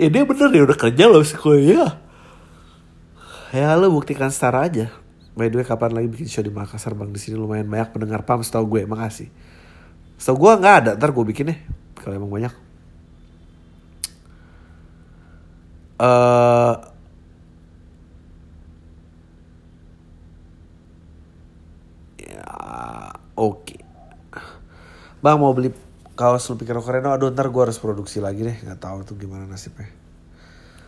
ya dia bener dia udah kerja loh sekolah. Ya lo buktikan setara aja. By the way kapan lagi bikin show di Makassar bang di sini lumayan banyak pendengar pam setahu gue makasih. Setahu gue nggak ada ntar gue bikin deh kalau emang banyak. Uh, ya oke. Okay. Bang mau beli kaos lu pikir keren, oh, aduh ntar gue harus produksi lagi deh, nggak tahu tuh gimana nasibnya.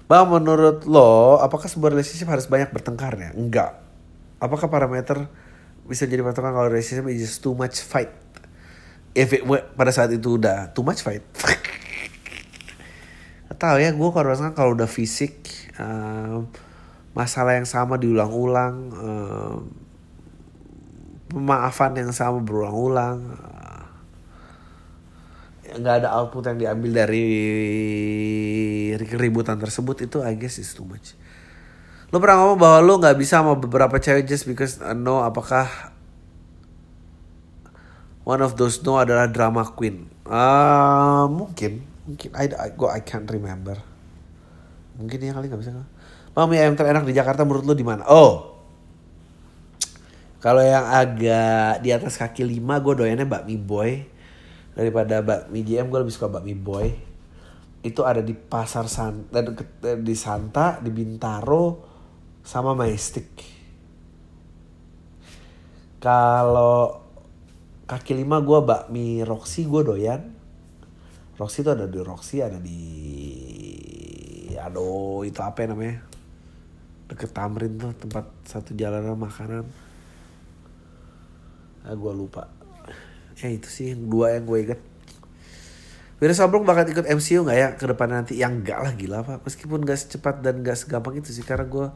Bang menurut lo, apakah sebuah relationship harus banyak bertengkar ya? Enggak. Apakah parameter bisa jadi patokan kalau relationship is too much fight? If it, pada saat itu udah too much fight. Tahu ya, gue kalau rasanya kalau udah fisik, um, masalah yang sama diulang-ulang, pemaafan yang sama berulang-ulang, nggak ada output yang diambil dari keributan tersebut itu I guess is too much. Lo pernah ngomong bahwa lo nggak bisa sama beberapa cewek just because uh, no apakah one of those no adalah drama queen? Uh, mungkin mungkin I, I go I can't remember. Mungkin ya kali nggak bisa. Mami ayam terenak di Jakarta menurut lo di mana? Oh, kalau yang agak di atas kaki lima gue doyannya bakmi boy daripada bakmi GM gue lebih suka bakmi boy itu ada di pasar San dan di Santa di Bintaro sama Majestic kalau kaki lima gue bakmi Roxy gue doyan Roxy itu ada di Roxy ada di aduh itu apa ya namanya deket Tamrin tuh tempat satu jalanan makanan ah gue lupa ya itu sih dua yang gue inget Wira Sablong bakal ikut MCU nggak ya ke depan nanti? Yang enggak lah gila pak. Meskipun gak secepat dan gak segampang itu sih karena gue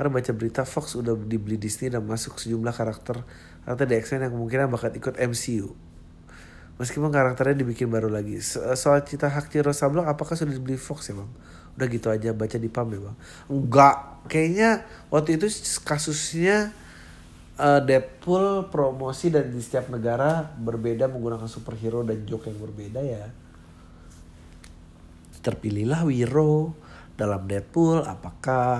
karena baca berita Fox udah dibeli Disney dan masuk sejumlah karakter karakter di X-Men yang kemungkinan bakal ikut MCU. Meskipun karakternya dibikin baru lagi. So soal cita hak Ciro Sablong apakah sudah dibeli Fox ya bang? Udah gitu aja baca di PAM ya bang? Enggak. Kayaknya waktu itu kasusnya uh, Deadpool promosi dan di setiap negara berbeda menggunakan superhero dan joke yang berbeda ya terpilihlah Wiro dalam Deadpool apakah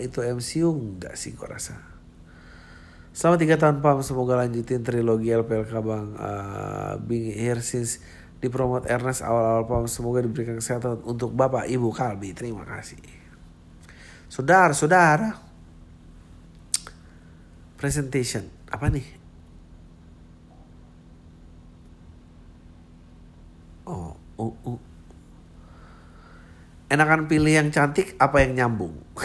itu MCU enggak sih gue rasa selama tiga tahun pam semoga lanjutin trilogi LPLK bang. Uh, being here since dipromot Ernest awal-awal pam semoga diberikan kesehatan untuk bapak ibu Kalbi. Terima kasih. Saudara-saudara presentation. Apa nih? Oh oh, oh enakan pilih yang cantik apa yang nyambung?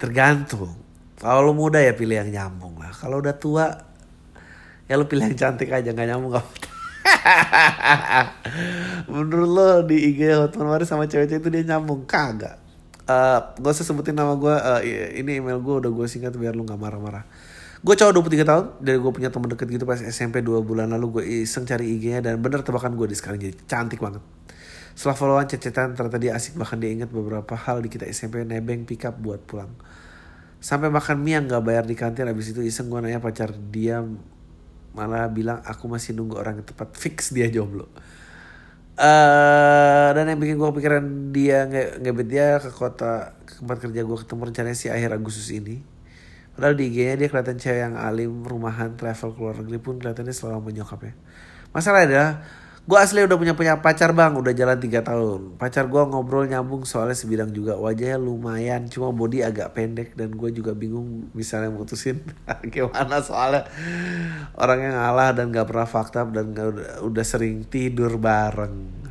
Tergantung kalau lu muda ya pilih yang nyambung lah. Kalau udah tua ya lu pilih yang cantik aja nggak nyambung gak menurut lo di IG Hotman Waris sama cewek-cewek itu dia nyambung? Kagak. Uh, gak usah sebutin nama gue uh, ini email gue udah gue singkat biar lu nggak marah-marah. Gue cowok 23 tahun dari gue punya temen deket gitu pas SMP 2 bulan lalu gue iseng cari IG-nya dan bener tebakan gue di sekarang jadi cantik banget. Setelah followan cecetan ternyata dia asik bahkan dia inget beberapa hal di kita SMP nebeng pick up buat pulang. Sampai makan mie yang gak bayar di kantin habis itu iseng gue nanya pacar dia malah bilang aku masih nunggu orang yang tepat fix dia jomblo. Uh, dan yang bikin gue kepikiran dia nge ngebet dia ke kota ke tempat kerja gue ketemu rencananya si akhir Agustus ini. Padahal di IG-nya dia kelihatan cewek yang alim, rumahan, travel ke luar negeri pun kelihatannya selalu menyokapnya. Masalah adalah Gue asli udah punya punya pacar bang, udah jalan 3 tahun. Pacar gue ngobrol nyambung soalnya sebidang juga. Wajahnya lumayan, cuma body agak pendek. Dan gue juga bingung misalnya mutusin gimana soalnya orang yang ngalah dan gak pernah fakta dan udah, udah sering tidur bareng.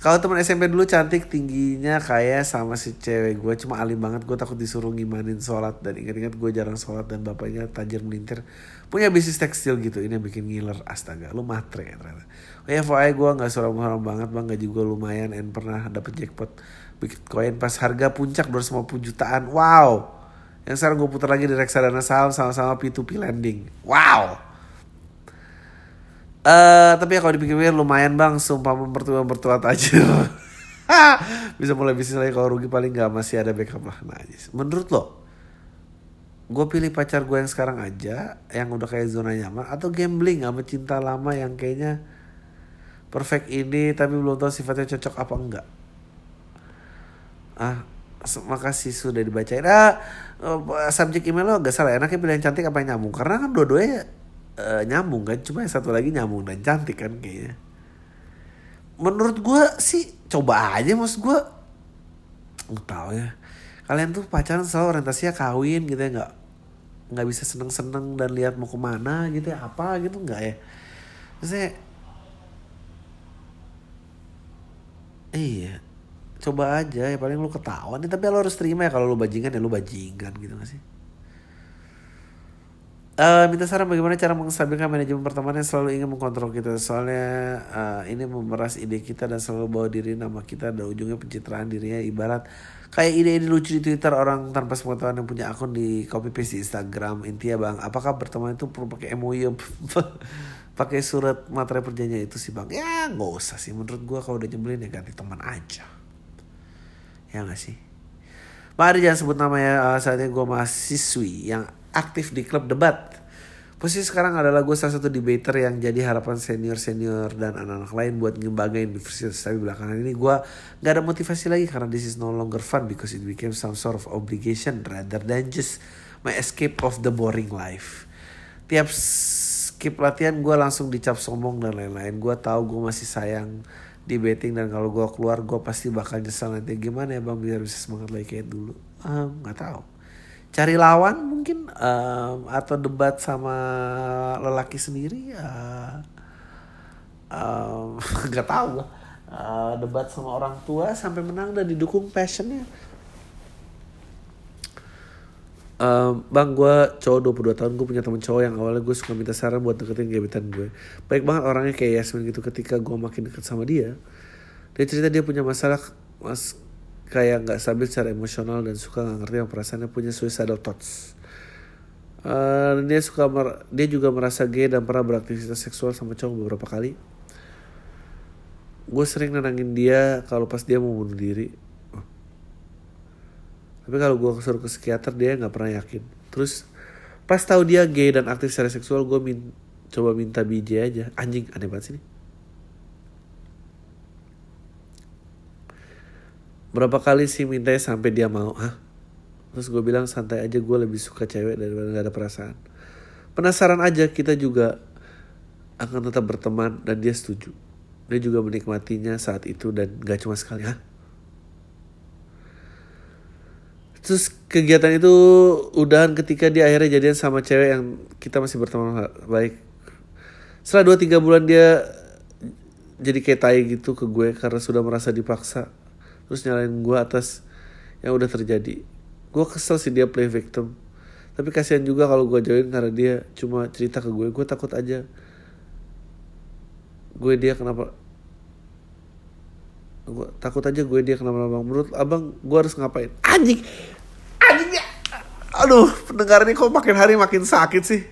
Kalau teman SMP dulu cantik tingginya kayak sama si cewek gue cuma alim banget gue takut disuruh ngimanin sholat dan ingat-ingat gue jarang sholat dan bapaknya tajir melintir punya bisnis tekstil gitu ini yang bikin ngiler astaga lu matre ya ternyata oh ya FYI gue nggak suram-suram banget bang. Gaji gue lumayan and pernah dapet jackpot bitcoin pas harga puncak 250 jutaan. Wow! Yang sekarang gue putar lagi di reksadana saham sama-sama P2P lending. Wow! Uh, tapi ya kalau dipikir-pikir lumayan bang, sumpah mempertua mertua tajir. Bisa mulai bisnis lagi. Kalau rugi paling nggak masih ada backup lah. Nah, menurut lo, gue pilih pacar gue yang sekarang aja, yang udah kayak zona nyaman, atau gambling sama cinta lama yang kayaknya perfect ini tapi belum tahu sifatnya cocok apa enggak. Ah, makasih sudah dibacain. Ah, eh, subjek email lo gak salah, enaknya pilih yang cantik apa yang nyambung? Karena kan dua-duanya uh, nyambung kan cuma yang satu lagi nyambung dan cantik kan kayaknya. Menurut gue sih coba aja mas gue nggak tahu ya. Kalian tuh pacaran selalu orientasinya kawin gitu ya nggak nggak bisa seneng seneng dan lihat mau ke mana gitu ya apa gitu nggak ya? Saya iya. Coba aja ya paling lu ketahuan tapi lo harus terima ya kalau lu bajingan ya lu bajingan gitu gak sih? Uh, minta saran bagaimana cara menstabilkan manajemen pertemanan yang selalu ingin mengkontrol kita. Soalnya uh, ini memeras ide kita dan selalu bawa diri nama kita dan ujungnya pencitraan dirinya. Ibarat kayak ide-ide lucu di Twitter orang tanpa pengetahuan yang punya akun di copy paste di Instagram. Intinya bang apakah pertemanan itu perlu pakai MOU pakai surat materi perjanjian itu sih bang ya nggak usah sih menurut gue kalau udah nyebelin ya ganti teman aja ya nggak sih Mari jangan sebut nama ya uh, saatnya gue mahasiswi yang aktif di klub debat. Posisi sekarang adalah gue salah satu debater yang jadi harapan senior-senior dan anak-anak lain buat ngembangin universitas. Tapi belakangan ini gue gak ada motivasi lagi karena this is no longer fun because it became some sort of obligation rather than just my escape of the boring life. Tiap skip latihan gue langsung dicap sombong dan lain-lain. Gue tahu gue masih sayang di betting dan kalau gue keluar gue pasti bakal nyesal nanti. Gimana ya bang biar bisa semangat lagi kayak dulu? Nggak um, tahu. Cari lawan mungkin um, atau debat sama lelaki sendiri ya nggak um, tahu uh, debat sama orang tua sampai menang dan didukung passionnya Um, bang gue cowok 22 tahun gue punya temen cowok yang awalnya gue suka minta saran buat deketin gebetan gue. Baik banget orangnya kayak Yasmin gitu ketika gue makin deket sama dia dia cerita dia punya masalah mas kayak nggak stabil secara emosional dan suka nggak ngerti yang perasaannya punya suicidal thoughts. Uh, dia suka dia juga merasa gay dan pernah beraktivitas seksual sama cowok beberapa kali. Gue sering nenangin dia kalau pas dia mau bunuh diri tapi kalau gue kesuruh ke psikiater dia nggak pernah yakin. Terus pas tahu dia gay dan aktif secara seksual gue min coba minta BJ aja. Anjing aneh banget sih berapa kali sih mintanya sampai dia mau hah? Terus gue bilang santai aja gue lebih suka cewek daripada gak ada perasaan. Penasaran aja kita juga akan tetap berteman dan dia setuju. Dia juga menikmatinya saat itu dan gak cuma sekali hah Terus kegiatan itu udahan ketika dia akhirnya jadian sama cewek yang kita masih berteman baik. Setelah 2-3 bulan dia jadi kayak tai gitu ke gue karena sudah merasa dipaksa. Terus nyalain gue atas yang udah terjadi. Gue kesel sih dia play victim. Tapi kasihan juga kalau gue join karena dia cuma cerita ke gue. Gue takut aja. Gue dia kenapa gue takut aja gue dia kenapa abang menurut abang gue harus ngapain? Anjing! Anjing! Ya aduh pendengar ini kok makin hari makin sakit sih?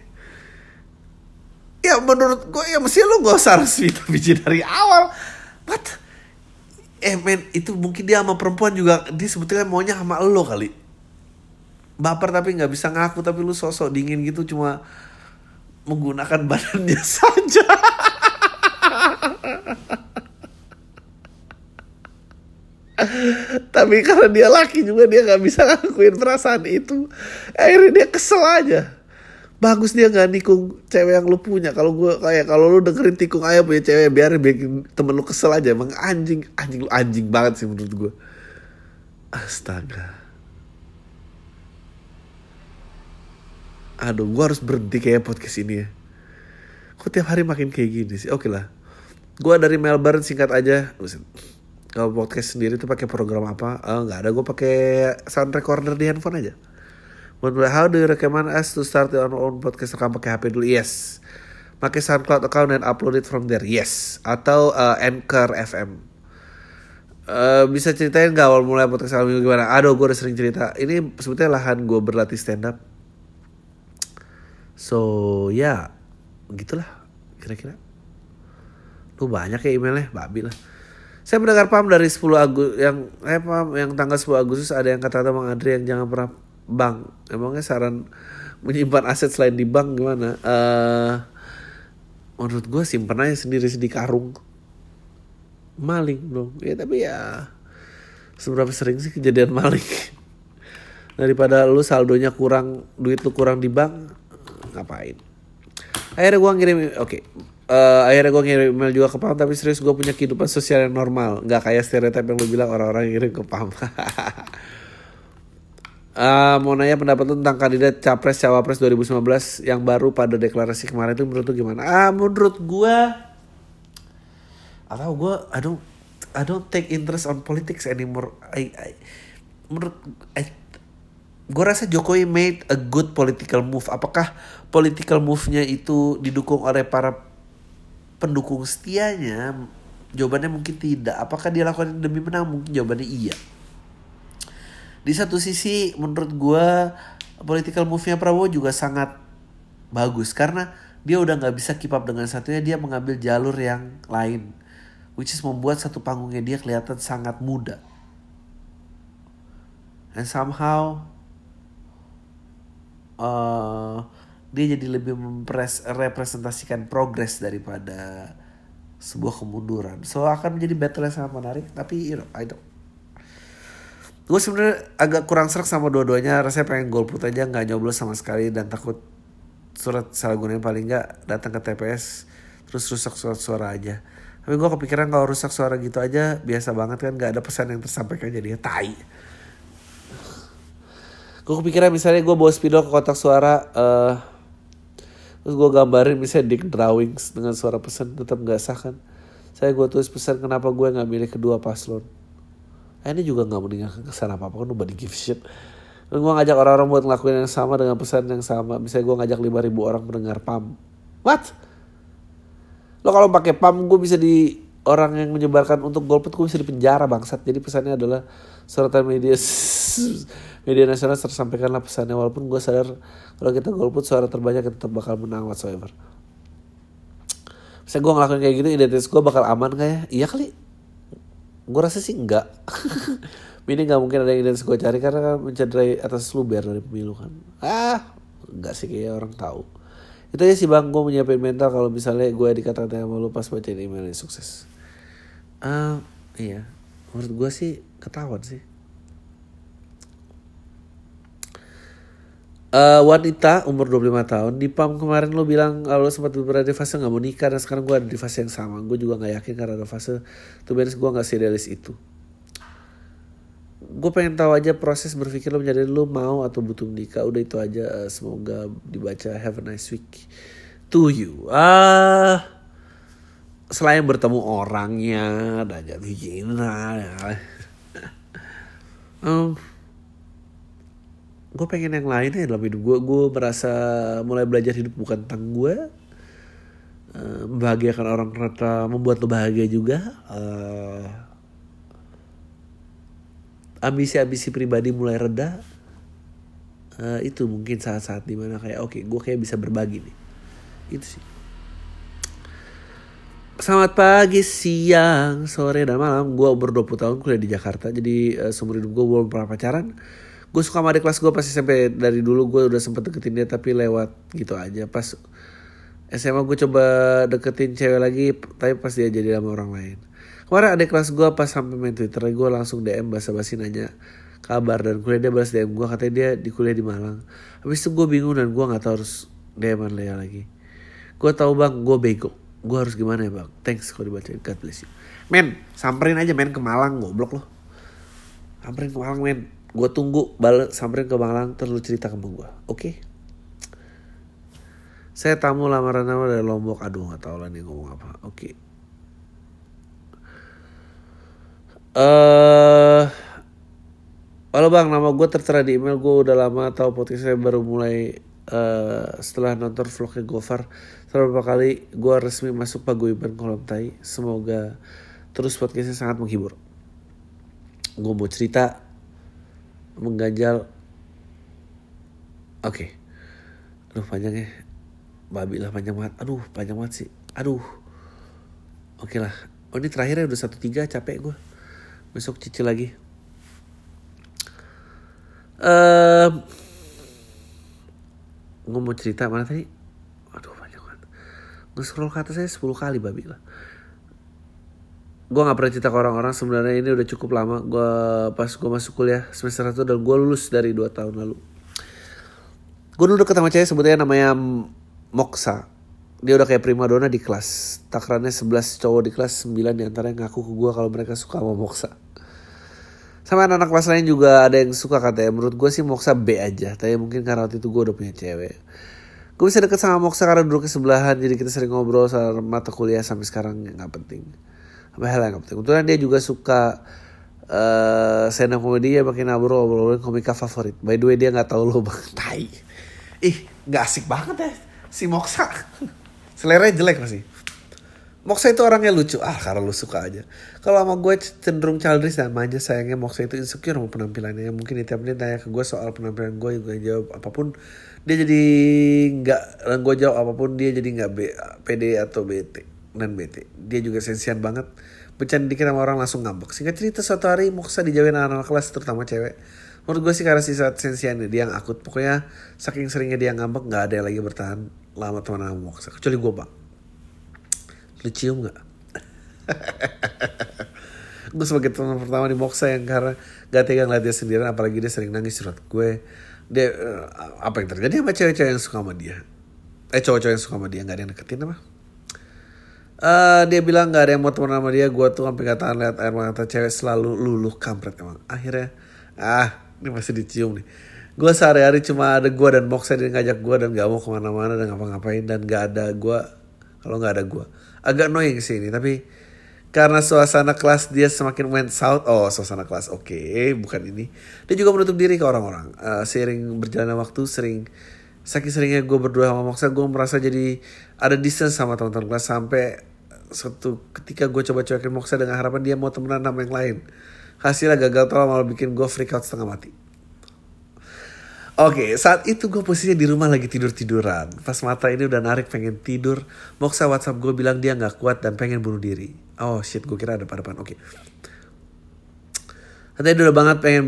Ya menurut gue ya mesti lo gak usah resmi biji dari awal. What? Eh men itu mungkin dia sama perempuan juga dia sebetulnya maunya sama lo kali. Baper tapi nggak bisa ngaku tapi lu sosok dingin gitu cuma menggunakan badannya saja tapi karena dia laki juga dia nggak bisa ngakuin perasaan itu. Akhirnya dia kesel aja. Bagus dia nggak nikung cewek yang lu punya. Kalau gue kayak kalau lu dengerin tikung ayah punya cewek biar bikin temen lu kesel aja. Emang anjing anjing lu anjing banget sih menurut gue astaga. Aduh gue harus berhenti kayak podcast ini ya. Kok tiap hari makin kayak gini sih? Oke lah. Gue dari Melbourne singkat aja kalau podcast sendiri tuh pakai program apa? Oh, nggak ada, gue pakai sound recorder di handphone aja. Menurut how do you recommend us to start your own podcast rekam pakai HP dulu? Yes. Pakai SoundCloud account dan upload it from there. Yes. Atau uh, Anchor FM. Uh, bisa ceritain gak awal mulai podcast minggu gimana? Aduh, gue udah sering cerita. Ini sebetulnya lahan gue berlatih stand up. So, ya, yeah. begitulah kira-kira. Lu banyak ya emailnya, babi lah. Saya mendengar paham dari 10 Agustus yang eh paham yang tanggal 10 Agustus ada yang kata-kata Bang Adri yang jangan pernah bank. Emangnya saran menyimpan aset selain di bank gimana? Uh, menurut gue simpen aja sendiri di karung. Maling dong. Ya tapi ya seberapa sering sih kejadian maling? Daripada lu saldonya kurang, duit lu kurang di bank, ngapain? Akhirnya gue ngirim, oke, okay uh, akhirnya gue ngirim email juga ke Pam tapi serius gue punya kehidupan sosial yang normal. Nggak kayak stereotip yang lu bilang orang-orang ngirim ke Pam uh, mau nanya pendapat lu tentang kandidat capres cawapres 2019 yang baru pada deklarasi kemarin itu menurut lu gimana? Ah menurut gue atau gue I don't I don't take interest on politics anymore. I, I menurut I, gue rasa Jokowi made a good political move. Apakah political move-nya itu didukung oleh para pendukung setianya jawabannya mungkin tidak. Apakah dia lakukan demi menang? Mungkin jawabannya iya. Di satu sisi menurut gue political move-nya Prabowo juga sangat bagus. Karena dia udah nggak bisa keep up dengan satunya dia mengambil jalur yang lain. Which is membuat satu panggungnya dia kelihatan sangat muda. And somehow uh, dia jadi lebih merepresentasikan progres daripada sebuah kemunduran. So akan menjadi battle yang sangat menarik. Tapi you know, I don't. Gue sebenarnya agak kurang serak sama dua-duanya. Rasanya pengen golput aja nggak nyoblos sama sekali dan takut surat salah gunain paling nggak datang ke TPS terus rusak surat suara aja tapi gue kepikiran kalau rusak suara gitu aja biasa banget kan nggak ada pesan yang tersampaikan jadi tai gue kepikiran misalnya gue bawa spidol ke kotak suara uh, terus gue gambarin misalnya dick drawings dengan suara pesan tetap nggak sah kan saya gue tulis pesan kenapa gue nggak milih kedua paslon eh, ini juga nggak meninggalkan kesan apa apa kan nobody give shit dan gue ngajak orang-orang buat ngelakuin yang sama dengan pesan yang sama. Misalnya gue ngajak 5000 orang mendengar PAM. What? Lo kalau pakai PAM gue bisa di orang yang menyebarkan untuk golput gue bisa dipenjara bangsat. Jadi pesannya adalah sorotan media media nasional tersampaikanlah pesannya walaupun gue sadar kalau kita golput suara terbanyak kita tetap bakal menang whatsoever. Misalnya gue ngelakuin kayak gitu identitas gue bakal aman kayak ya? Iya kali. Gue rasa sih enggak. ini nggak mungkin ada yang identitas gue cari karena kan mencederai atas luber dari pemilu kan ah nggak sih kayak orang tahu itu aja sih bang gue menyiapin mental kalau misalnya gue dikatakan sama lu pas baca email ini sukses uh, iya menurut gue sih ketahuan sih Uh, wanita umur 25 tahun di PAM kemarin lo bilang kalau sempat berada di fase nggak mau nikah dan sekarang gue ada di fase yang sama. Gue juga nggak yakin karena ada fase tuh beres gue nggak serialis itu. Gue pengen tahu aja proses berpikir lo menjadi lo mau atau butuh nikah. Udah itu aja uh, semoga dibaca. Have a nice week to you. Ah uh, selain bertemu orangnya dan jatuh cinta um, gue pengen yang lain ya dalam hidup gue gue merasa mulai belajar hidup bukan tentang gue uh, membahagiakan orang ternyata membuat lo bahagia juga uh, ambisi-ambisi pribadi mulai reda uh, itu mungkin saat-saat di mana kayak oke okay, gue kayak bisa berbagi nih itu sih Selamat pagi, siang, sore, dan malam. Gue umur 20 tahun kuliah di Jakarta. Jadi uh, seumur hidup gue belum pernah pacaran. Gue suka sama adik kelas gue pasti sampai dari dulu gue udah sempet deketin dia tapi lewat gitu aja. Pas SMA gue coba deketin cewek lagi tapi pas dia jadi sama orang lain. Kemarin ada kelas gue pas sampai main Twitter gue langsung DM bahasa basi nanya kabar dan kuliah dia balas DM gue katanya dia di kuliah di Malang. Habis itu gue bingung dan gue nggak tahu harus DM Lea lagi. Gue tahu bang, gue bego. Gue harus gimana ya bang? Thanks kalau dibacain. God bless you. Men, samperin aja men ke Malang, goblok loh. Samperin ke Malang men. Gue tunggu balik samperin ke Malang terus cerita ke gue. Oke? Okay? Saya tamu lamaran nama dari Lombok. Aduh gak tau lah nih ngomong apa. Oke. Okay. Eh uh, Halo bang, nama gue tertera di email gue udah lama tahu podcast saya baru mulai uh, setelah nonton vlognya Gofar. Beberapa kali gue resmi masuk paguyuban kolam tai. Semoga terus podcastnya sangat menghibur. Gue mau cerita mengganjal. Oke, okay. aduh panjang ya. Babi lah panjang banget. Aduh panjang banget sih. Aduh. Oke okay lah. Oh ini terakhirnya udah satu tiga capek gue besok cicil lagi uh, gue mau cerita mana tadi aduh banyak banget nge-scroll ke atas saya 10 kali babi lah gue gak pernah cerita ke orang-orang sebenarnya ini udah cukup lama. Gue pas gue masuk kuliah semester 1 dan gue lulus dari 2 tahun lalu. Gue dulu sama cewek sebetulnya namanya Moksa. Dia udah kayak prima dona di kelas. Takarannya 11 cowok di kelas 9 di antaranya ngaku ke gue kalau mereka suka sama Moksa. Sama anak-anak kelas lain juga ada yang suka katanya. Menurut gue sih Moksa B aja tapi mungkin karena waktu itu gue udah punya cewek. Gue bisa deket sama Moksa karena duduk sebelahan jadi kita sering ngobrol soal mata kuliah sampai sekarang nggak penting gak penting kebetulan dia juga suka uh, stand up komedi ya makin ngobrol obrolin komika favorit. By the way dia nggak tahu lo bang tai. Ih nggak asik banget ya si Moksa selera jelek pasti Moksa itu orangnya lucu. Ah karena lu suka aja. Kalau sama gue cenderung childish namanya sayangnya Moksa itu insecure sama penampilannya. Mungkin tiap menit tanya ke gue soal penampilan gue gue jawab apa pun dia jadi nggak dan gue jawab apa pun dia jadi nggak pede atau bete dan bete dia juga sensian banget. Bercanda dikit sama orang langsung ngambek. Singkat cerita suatu hari Moksa dijauhin anak-anak kelas terutama cewek. Menurut gue sih karena sisa sensiannya dia yang akut. Pokoknya saking seringnya dia ngambek nggak ada yang lagi bertahan lama teman sama Moksa kecuali gue bang lu cium nggak? Gue sebagai teman pertama di Moksa yang karena gak tega ngeliat dia sendirian apalagi dia sering nangis surat gue. Dia uh, apa yang terjadi sama cewek-cewek yang suka sama dia? Eh cowok-cowok yang suka sama dia nggak ada yang deketin apa Uh, dia bilang nggak ada yang mau teman sama dia. Gue tuh sampai gak tahan lihat air mata cewek selalu luluh kampret emang. Akhirnya ah ini masih dicium nih. Gue sehari-hari cuma ada gue dan Moxa dia ngajak gue dan gak mau ke mana-mana dan ngapa-ngapain dan gak ada gue kalau nggak ada gue agak annoying sih ini tapi karena suasana kelas dia semakin went south. Oh suasana kelas oke okay, bukan ini. Dia juga menutup diri ke orang-orang. Uh, seiring berjalannya waktu sering saking seringnya gue berdua sama Moxa gue merasa jadi ada distance sama teman-teman kelas sampai suatu ketika gue coba cuekin Moxa dengan harapan dia mau temenan sama yang lain hasilnya gagal tol malah bikin gue freak out setengah mati Oke, okay, saat itu gue posisinya di rumah lagi tidur-tiduran. Pas mata ini udah narik pengen tidur, Moxa WhatsApp gue bilang dia nggak kuat dan pengen bunuh diri. Oh shit, gue kira ada depan. Oke. Okay. Katanya udah banget pengen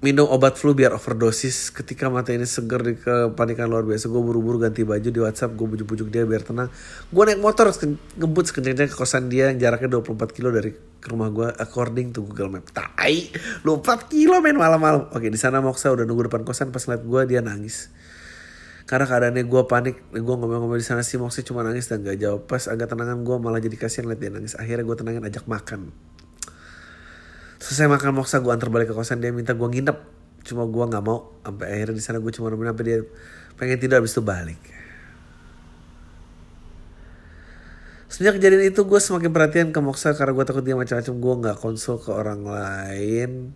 minum obat flu biar overdosis ketika mata ini seger di kepanikan luar biasa. Gue buru-buru ganti baju di WhatsApp gue bujuk-bujuk dia biar tenang. Gue naik motor ngebut sekencangnya ke kosan dia yang jaraknya 24 kilo dari ke rumah gue according to Google Map. Tai lu 4 kilo main malam-malam. Oke di sana Moksa udah nunggu depan kosan pas liat gue dia nangis. Karena keadaannya gue panik gue ngomong-ngomong di sana si Moksa cuma nangis dan gak jawab. Pas agak tenangan gue malah jadi kasihan liat dia nangis. Akhirnya gue tenangin ajak makan selesai makan moksa gue antar balik ke kosan dia minta gue nginep. Cuma gue nggak mau sampai akhirnya di sana gue cuma nemenin sampai dia pengen tidur habis itu balik. Semenjak kejadian itu gue semakin perhatian ke Moksa karena gue takut dia macam-macam. Gue nggak konsul ke orang lain.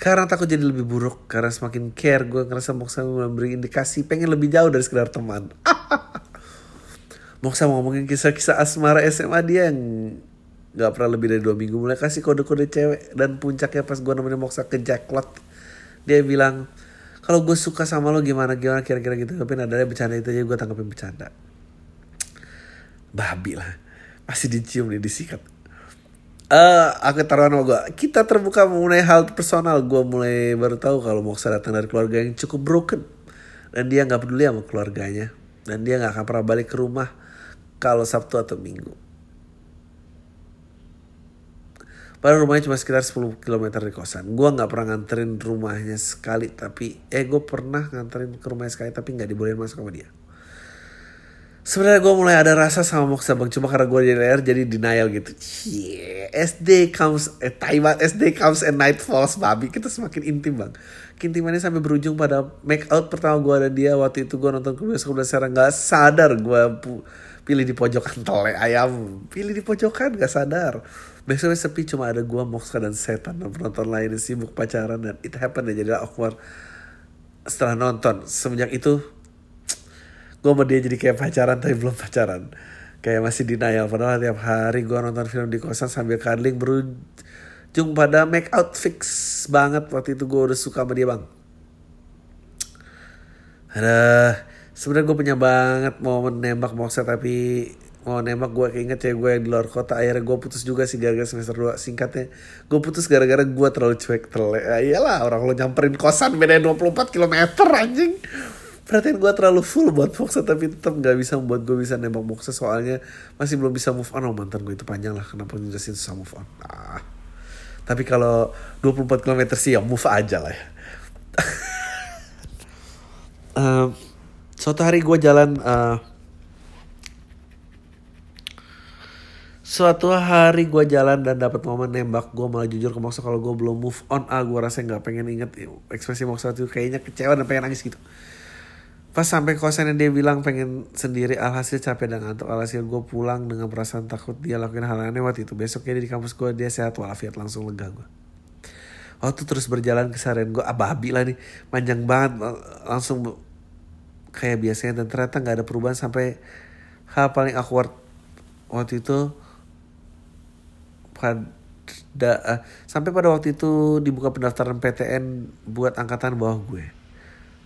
Karena takut jadi lebih buruk karena semakin care gue ngerasa Moksa memberi indikasi pengen lebih jauh dari sekedar teman. Moksa mau ngomongin kisah-kisah asmara SMA dia yang nggak pernah lebih dari dua minggu. Mulai kasih kode-kode cewek dan puncaknya pas gue nemenin Moksa ke Jacklot dia bilang kalau gue suka sama lo gimana gimana kira-kira gitu. Tapi nadanya bercanda itu aja gue tanggapin bercanda. Babi lah. Masih dicium nih disikat. Uh, aku taruhan sama gue Kita terbuka mengenai hal personal. Gue mulai baru tahu kalau Moksa datang dari keluarga yang cukup broken. Dan dia gak peduli sama keluarganya. Dan dia gak akan pernah balik ke rumah Kalau Sabtu atau Minggu Padahal rumahnya cuma sekitar 10 km dari kosan. Gue nggak pernah nganterin rumahnya sekali, tapi eh gue pernah nganterin ke rumahnya sekali, tapi nggak dibolehin masuk sama dia. Sebenarnya gue mulai ada rasa sama Moksa bang, cuma karena gue di LR jadi denial gitu. Yeah, SD comes, eh Taiwan SD comes and night falls, babi. Kita semakin intim bang. Kintimannya sampai berujung pada make out pertama gue dan dia waktu itu gue nonton ke bioskop dan sekarang nggak sadar gue pilih di pojokan tele ayam, pilih di pojokan gak sadar Besoknya sepi cuma ada gua, Moxa dan setan dan penonton lain yang sibuk pacaran dan it happened dan jadi awkward setelah nonton. Semenjak itu gue sama dia jadi kayak pacaran tapi belum pacaran. Kayak masih denial padahal tiap hari gue nonton film di kosan sambil cuddling berujung pada make out fix banget waktu itu gue udah suka sama dia bang. Ada sebenarnya gue punya banget mau menembak Moxa tapi mau nembak gue keinget cewek gue yang di luar kota. Akhirnya gue putus juga sih gara-gara semester 2 singkatnya gue putus gara-gara gue terlalu cuek terlalu ya iyalah orang lo nyamperin kosan beda 24 km anjing. Perhatian gue terlalu full buat Moxa tapi tetap nggak bisa membuat gue bisa nembak Moxa soalnya masih belum bisa move on. Oh mantan gue itu panjang lah. Kenapa ngejelasin susah move on? Ah. tapi kalau 24 km sih ya move aja lah ya. Uh, suatu hari gue jalan uh, Suatu hari gue jalan dan dapat momen nembak gue malah jujur ke Moksa kalau gue belum move on ah gue rasa nggak pengen inget ekspresi Moksa itu kayaknya kecewa dan pengen nangis gitu. Pas sampai kosan dia bilang pengen sendiri alhasil capek dan ngantuk alhasil gue pulang dengan perasaan takut dia lakuin hal aneh waktu itu besoknya di kampus gue dia sehat walafiat langsung lega gue. Waktu terus berjalan kesarian gue ababi lah nih panjang banget langsung kayak biasanya dan ternyata nggak ada perubahan sampai hal paling awkward waktu itu pada uh, sampai pada waktu itu dibuka pendaftaran PTN buat angkatan bawah gue.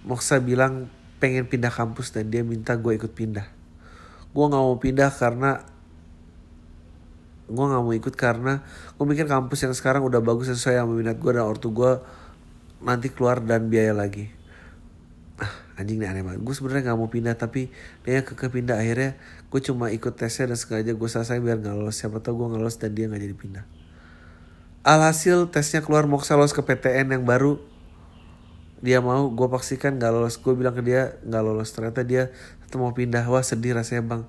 Moksa bilang pengen pindah kampus dan dia minta gue ikut pindah. Gue gak mau pindah karena gue gak mau ikut karena gue mikir kampus yang sekarang udah bagus sesuai sama minat gue dan ortu gue nanti keluar dan biaya lagi. Ah, anjing nih aneh banget. Gue sebenarnya gak mau pindah tapi dia keke pindah akhirnya gue cuma ikut tesnya dan sengaja gue selesai biar nggak lolos. Siapa tau gue nggak lolos dan dia nggak jadi pindah. Alhasil tesnya keluar mau lolos ke PTN yang baru. Dia mau gue pastikan nggak lolos. Gue bilang ke dia nggak lolos. Ternyata dia tetap mau pindah. Wah sedih rasanya bang.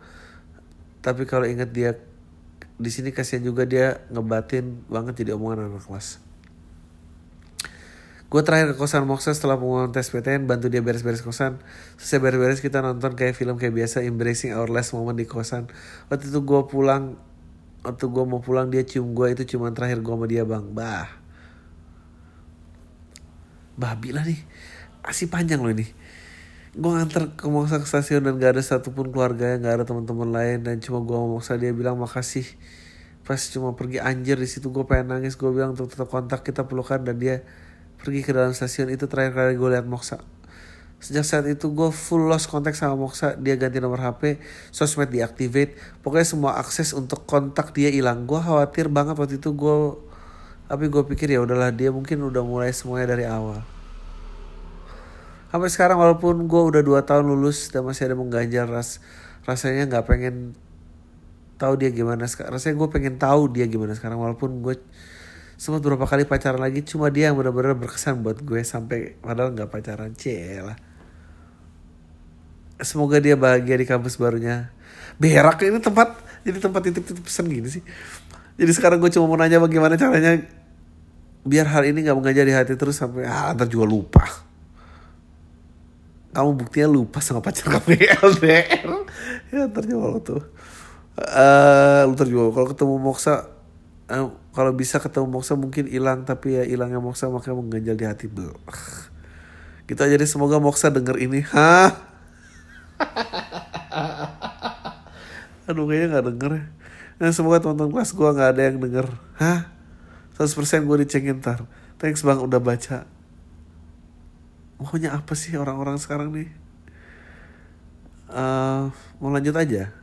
Tapi kalau inget dia di sini kasihan juga dia ngebatin banget jadi omongan anak kelas Gue terakhir ke kosan Moksa setelah pengumuman tes PTN bantu dia beres-beres kosan. Selesai beres-beres kita nonton kayak film kayak biasa embracing our last moment di kosan. Waktu itu gue pulang waktu gue mau pulang dia cium gue itu cuma terakhir gue sama dia bang. Bah. Bah bila nih. Asih panjang loh ini. Gue nganter ke Moksa ke stasiun dan gak ada satupun keluarga yang gak ada teman-teman lain dan cuma gue sama Moksa dia bilang makasih pas cuma pergi anjir di situ gue pengen nangis gue bilang untuk tetap kontak kita pelukan dan dia pergi ke dalam stasiun itu terakhir kali gue lihat Moksa Sejak saat itu gue full lost kontak sama Moksa Dia ganti nomor HP Sosmed deactivate Pokoknya semua akses untuk kontak dia hilang. Gue khawatir banget waktu itu gue Tapi gue pikir ya udahlah dia mungkin udah mulai semuanya dari awal. Sampai sekarang walaupun gue udah 2 tahun lulus Dan masih ada mengganjal ras Rasanya gak pengen tahu dia gimana sekarang Rasanya gue pengen tahu dia gimana sekarang Walaupun gue sempat beberapa kali pacaran lagi cuma dia yang benar-benar berkesan buat gue sampai padahal nggak pacaran lah. Semoga dia bahagia di kampus barunya. Berak ini tempat jadi tempat titip-titip pesan gini sih. Jadi sekarang gue cuma mau nanya bagaimana caranya biar hal ini nggak mengajar di hati terus sampai ah ntar juga lupa. Kamu buktinya lupa sama pacar kamu LDR ya ntar juga lo tuh uh, lu terjual kalau ketemu Moksa uh, kalau bisa ketemu Moksa mungkin hilang tapi ya hilangnya Moksa makanya mengganjal di hati bel. Kita jadi semoga Moksa denger ini. Hah? Aduh kayaknya gak denger. Nah, semoga teman-teman kelas gue gak ada yang denger. Hah? 100% gue dicengin ntar. Thanks bang udah baca. Maunya apa sih orang-orang sekarang nih? Uh, mau lanjut aja?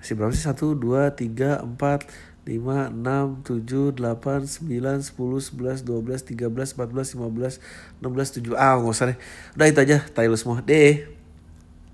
Masih berapa sih? Satu dua tiga empat lima enam tujuh delapan sembilan sepuluh sebelas dua belas tiga belas empat belas lima belas enam belas tujuh ah nggak usah deh. Udah itu aja tayo semua. Deh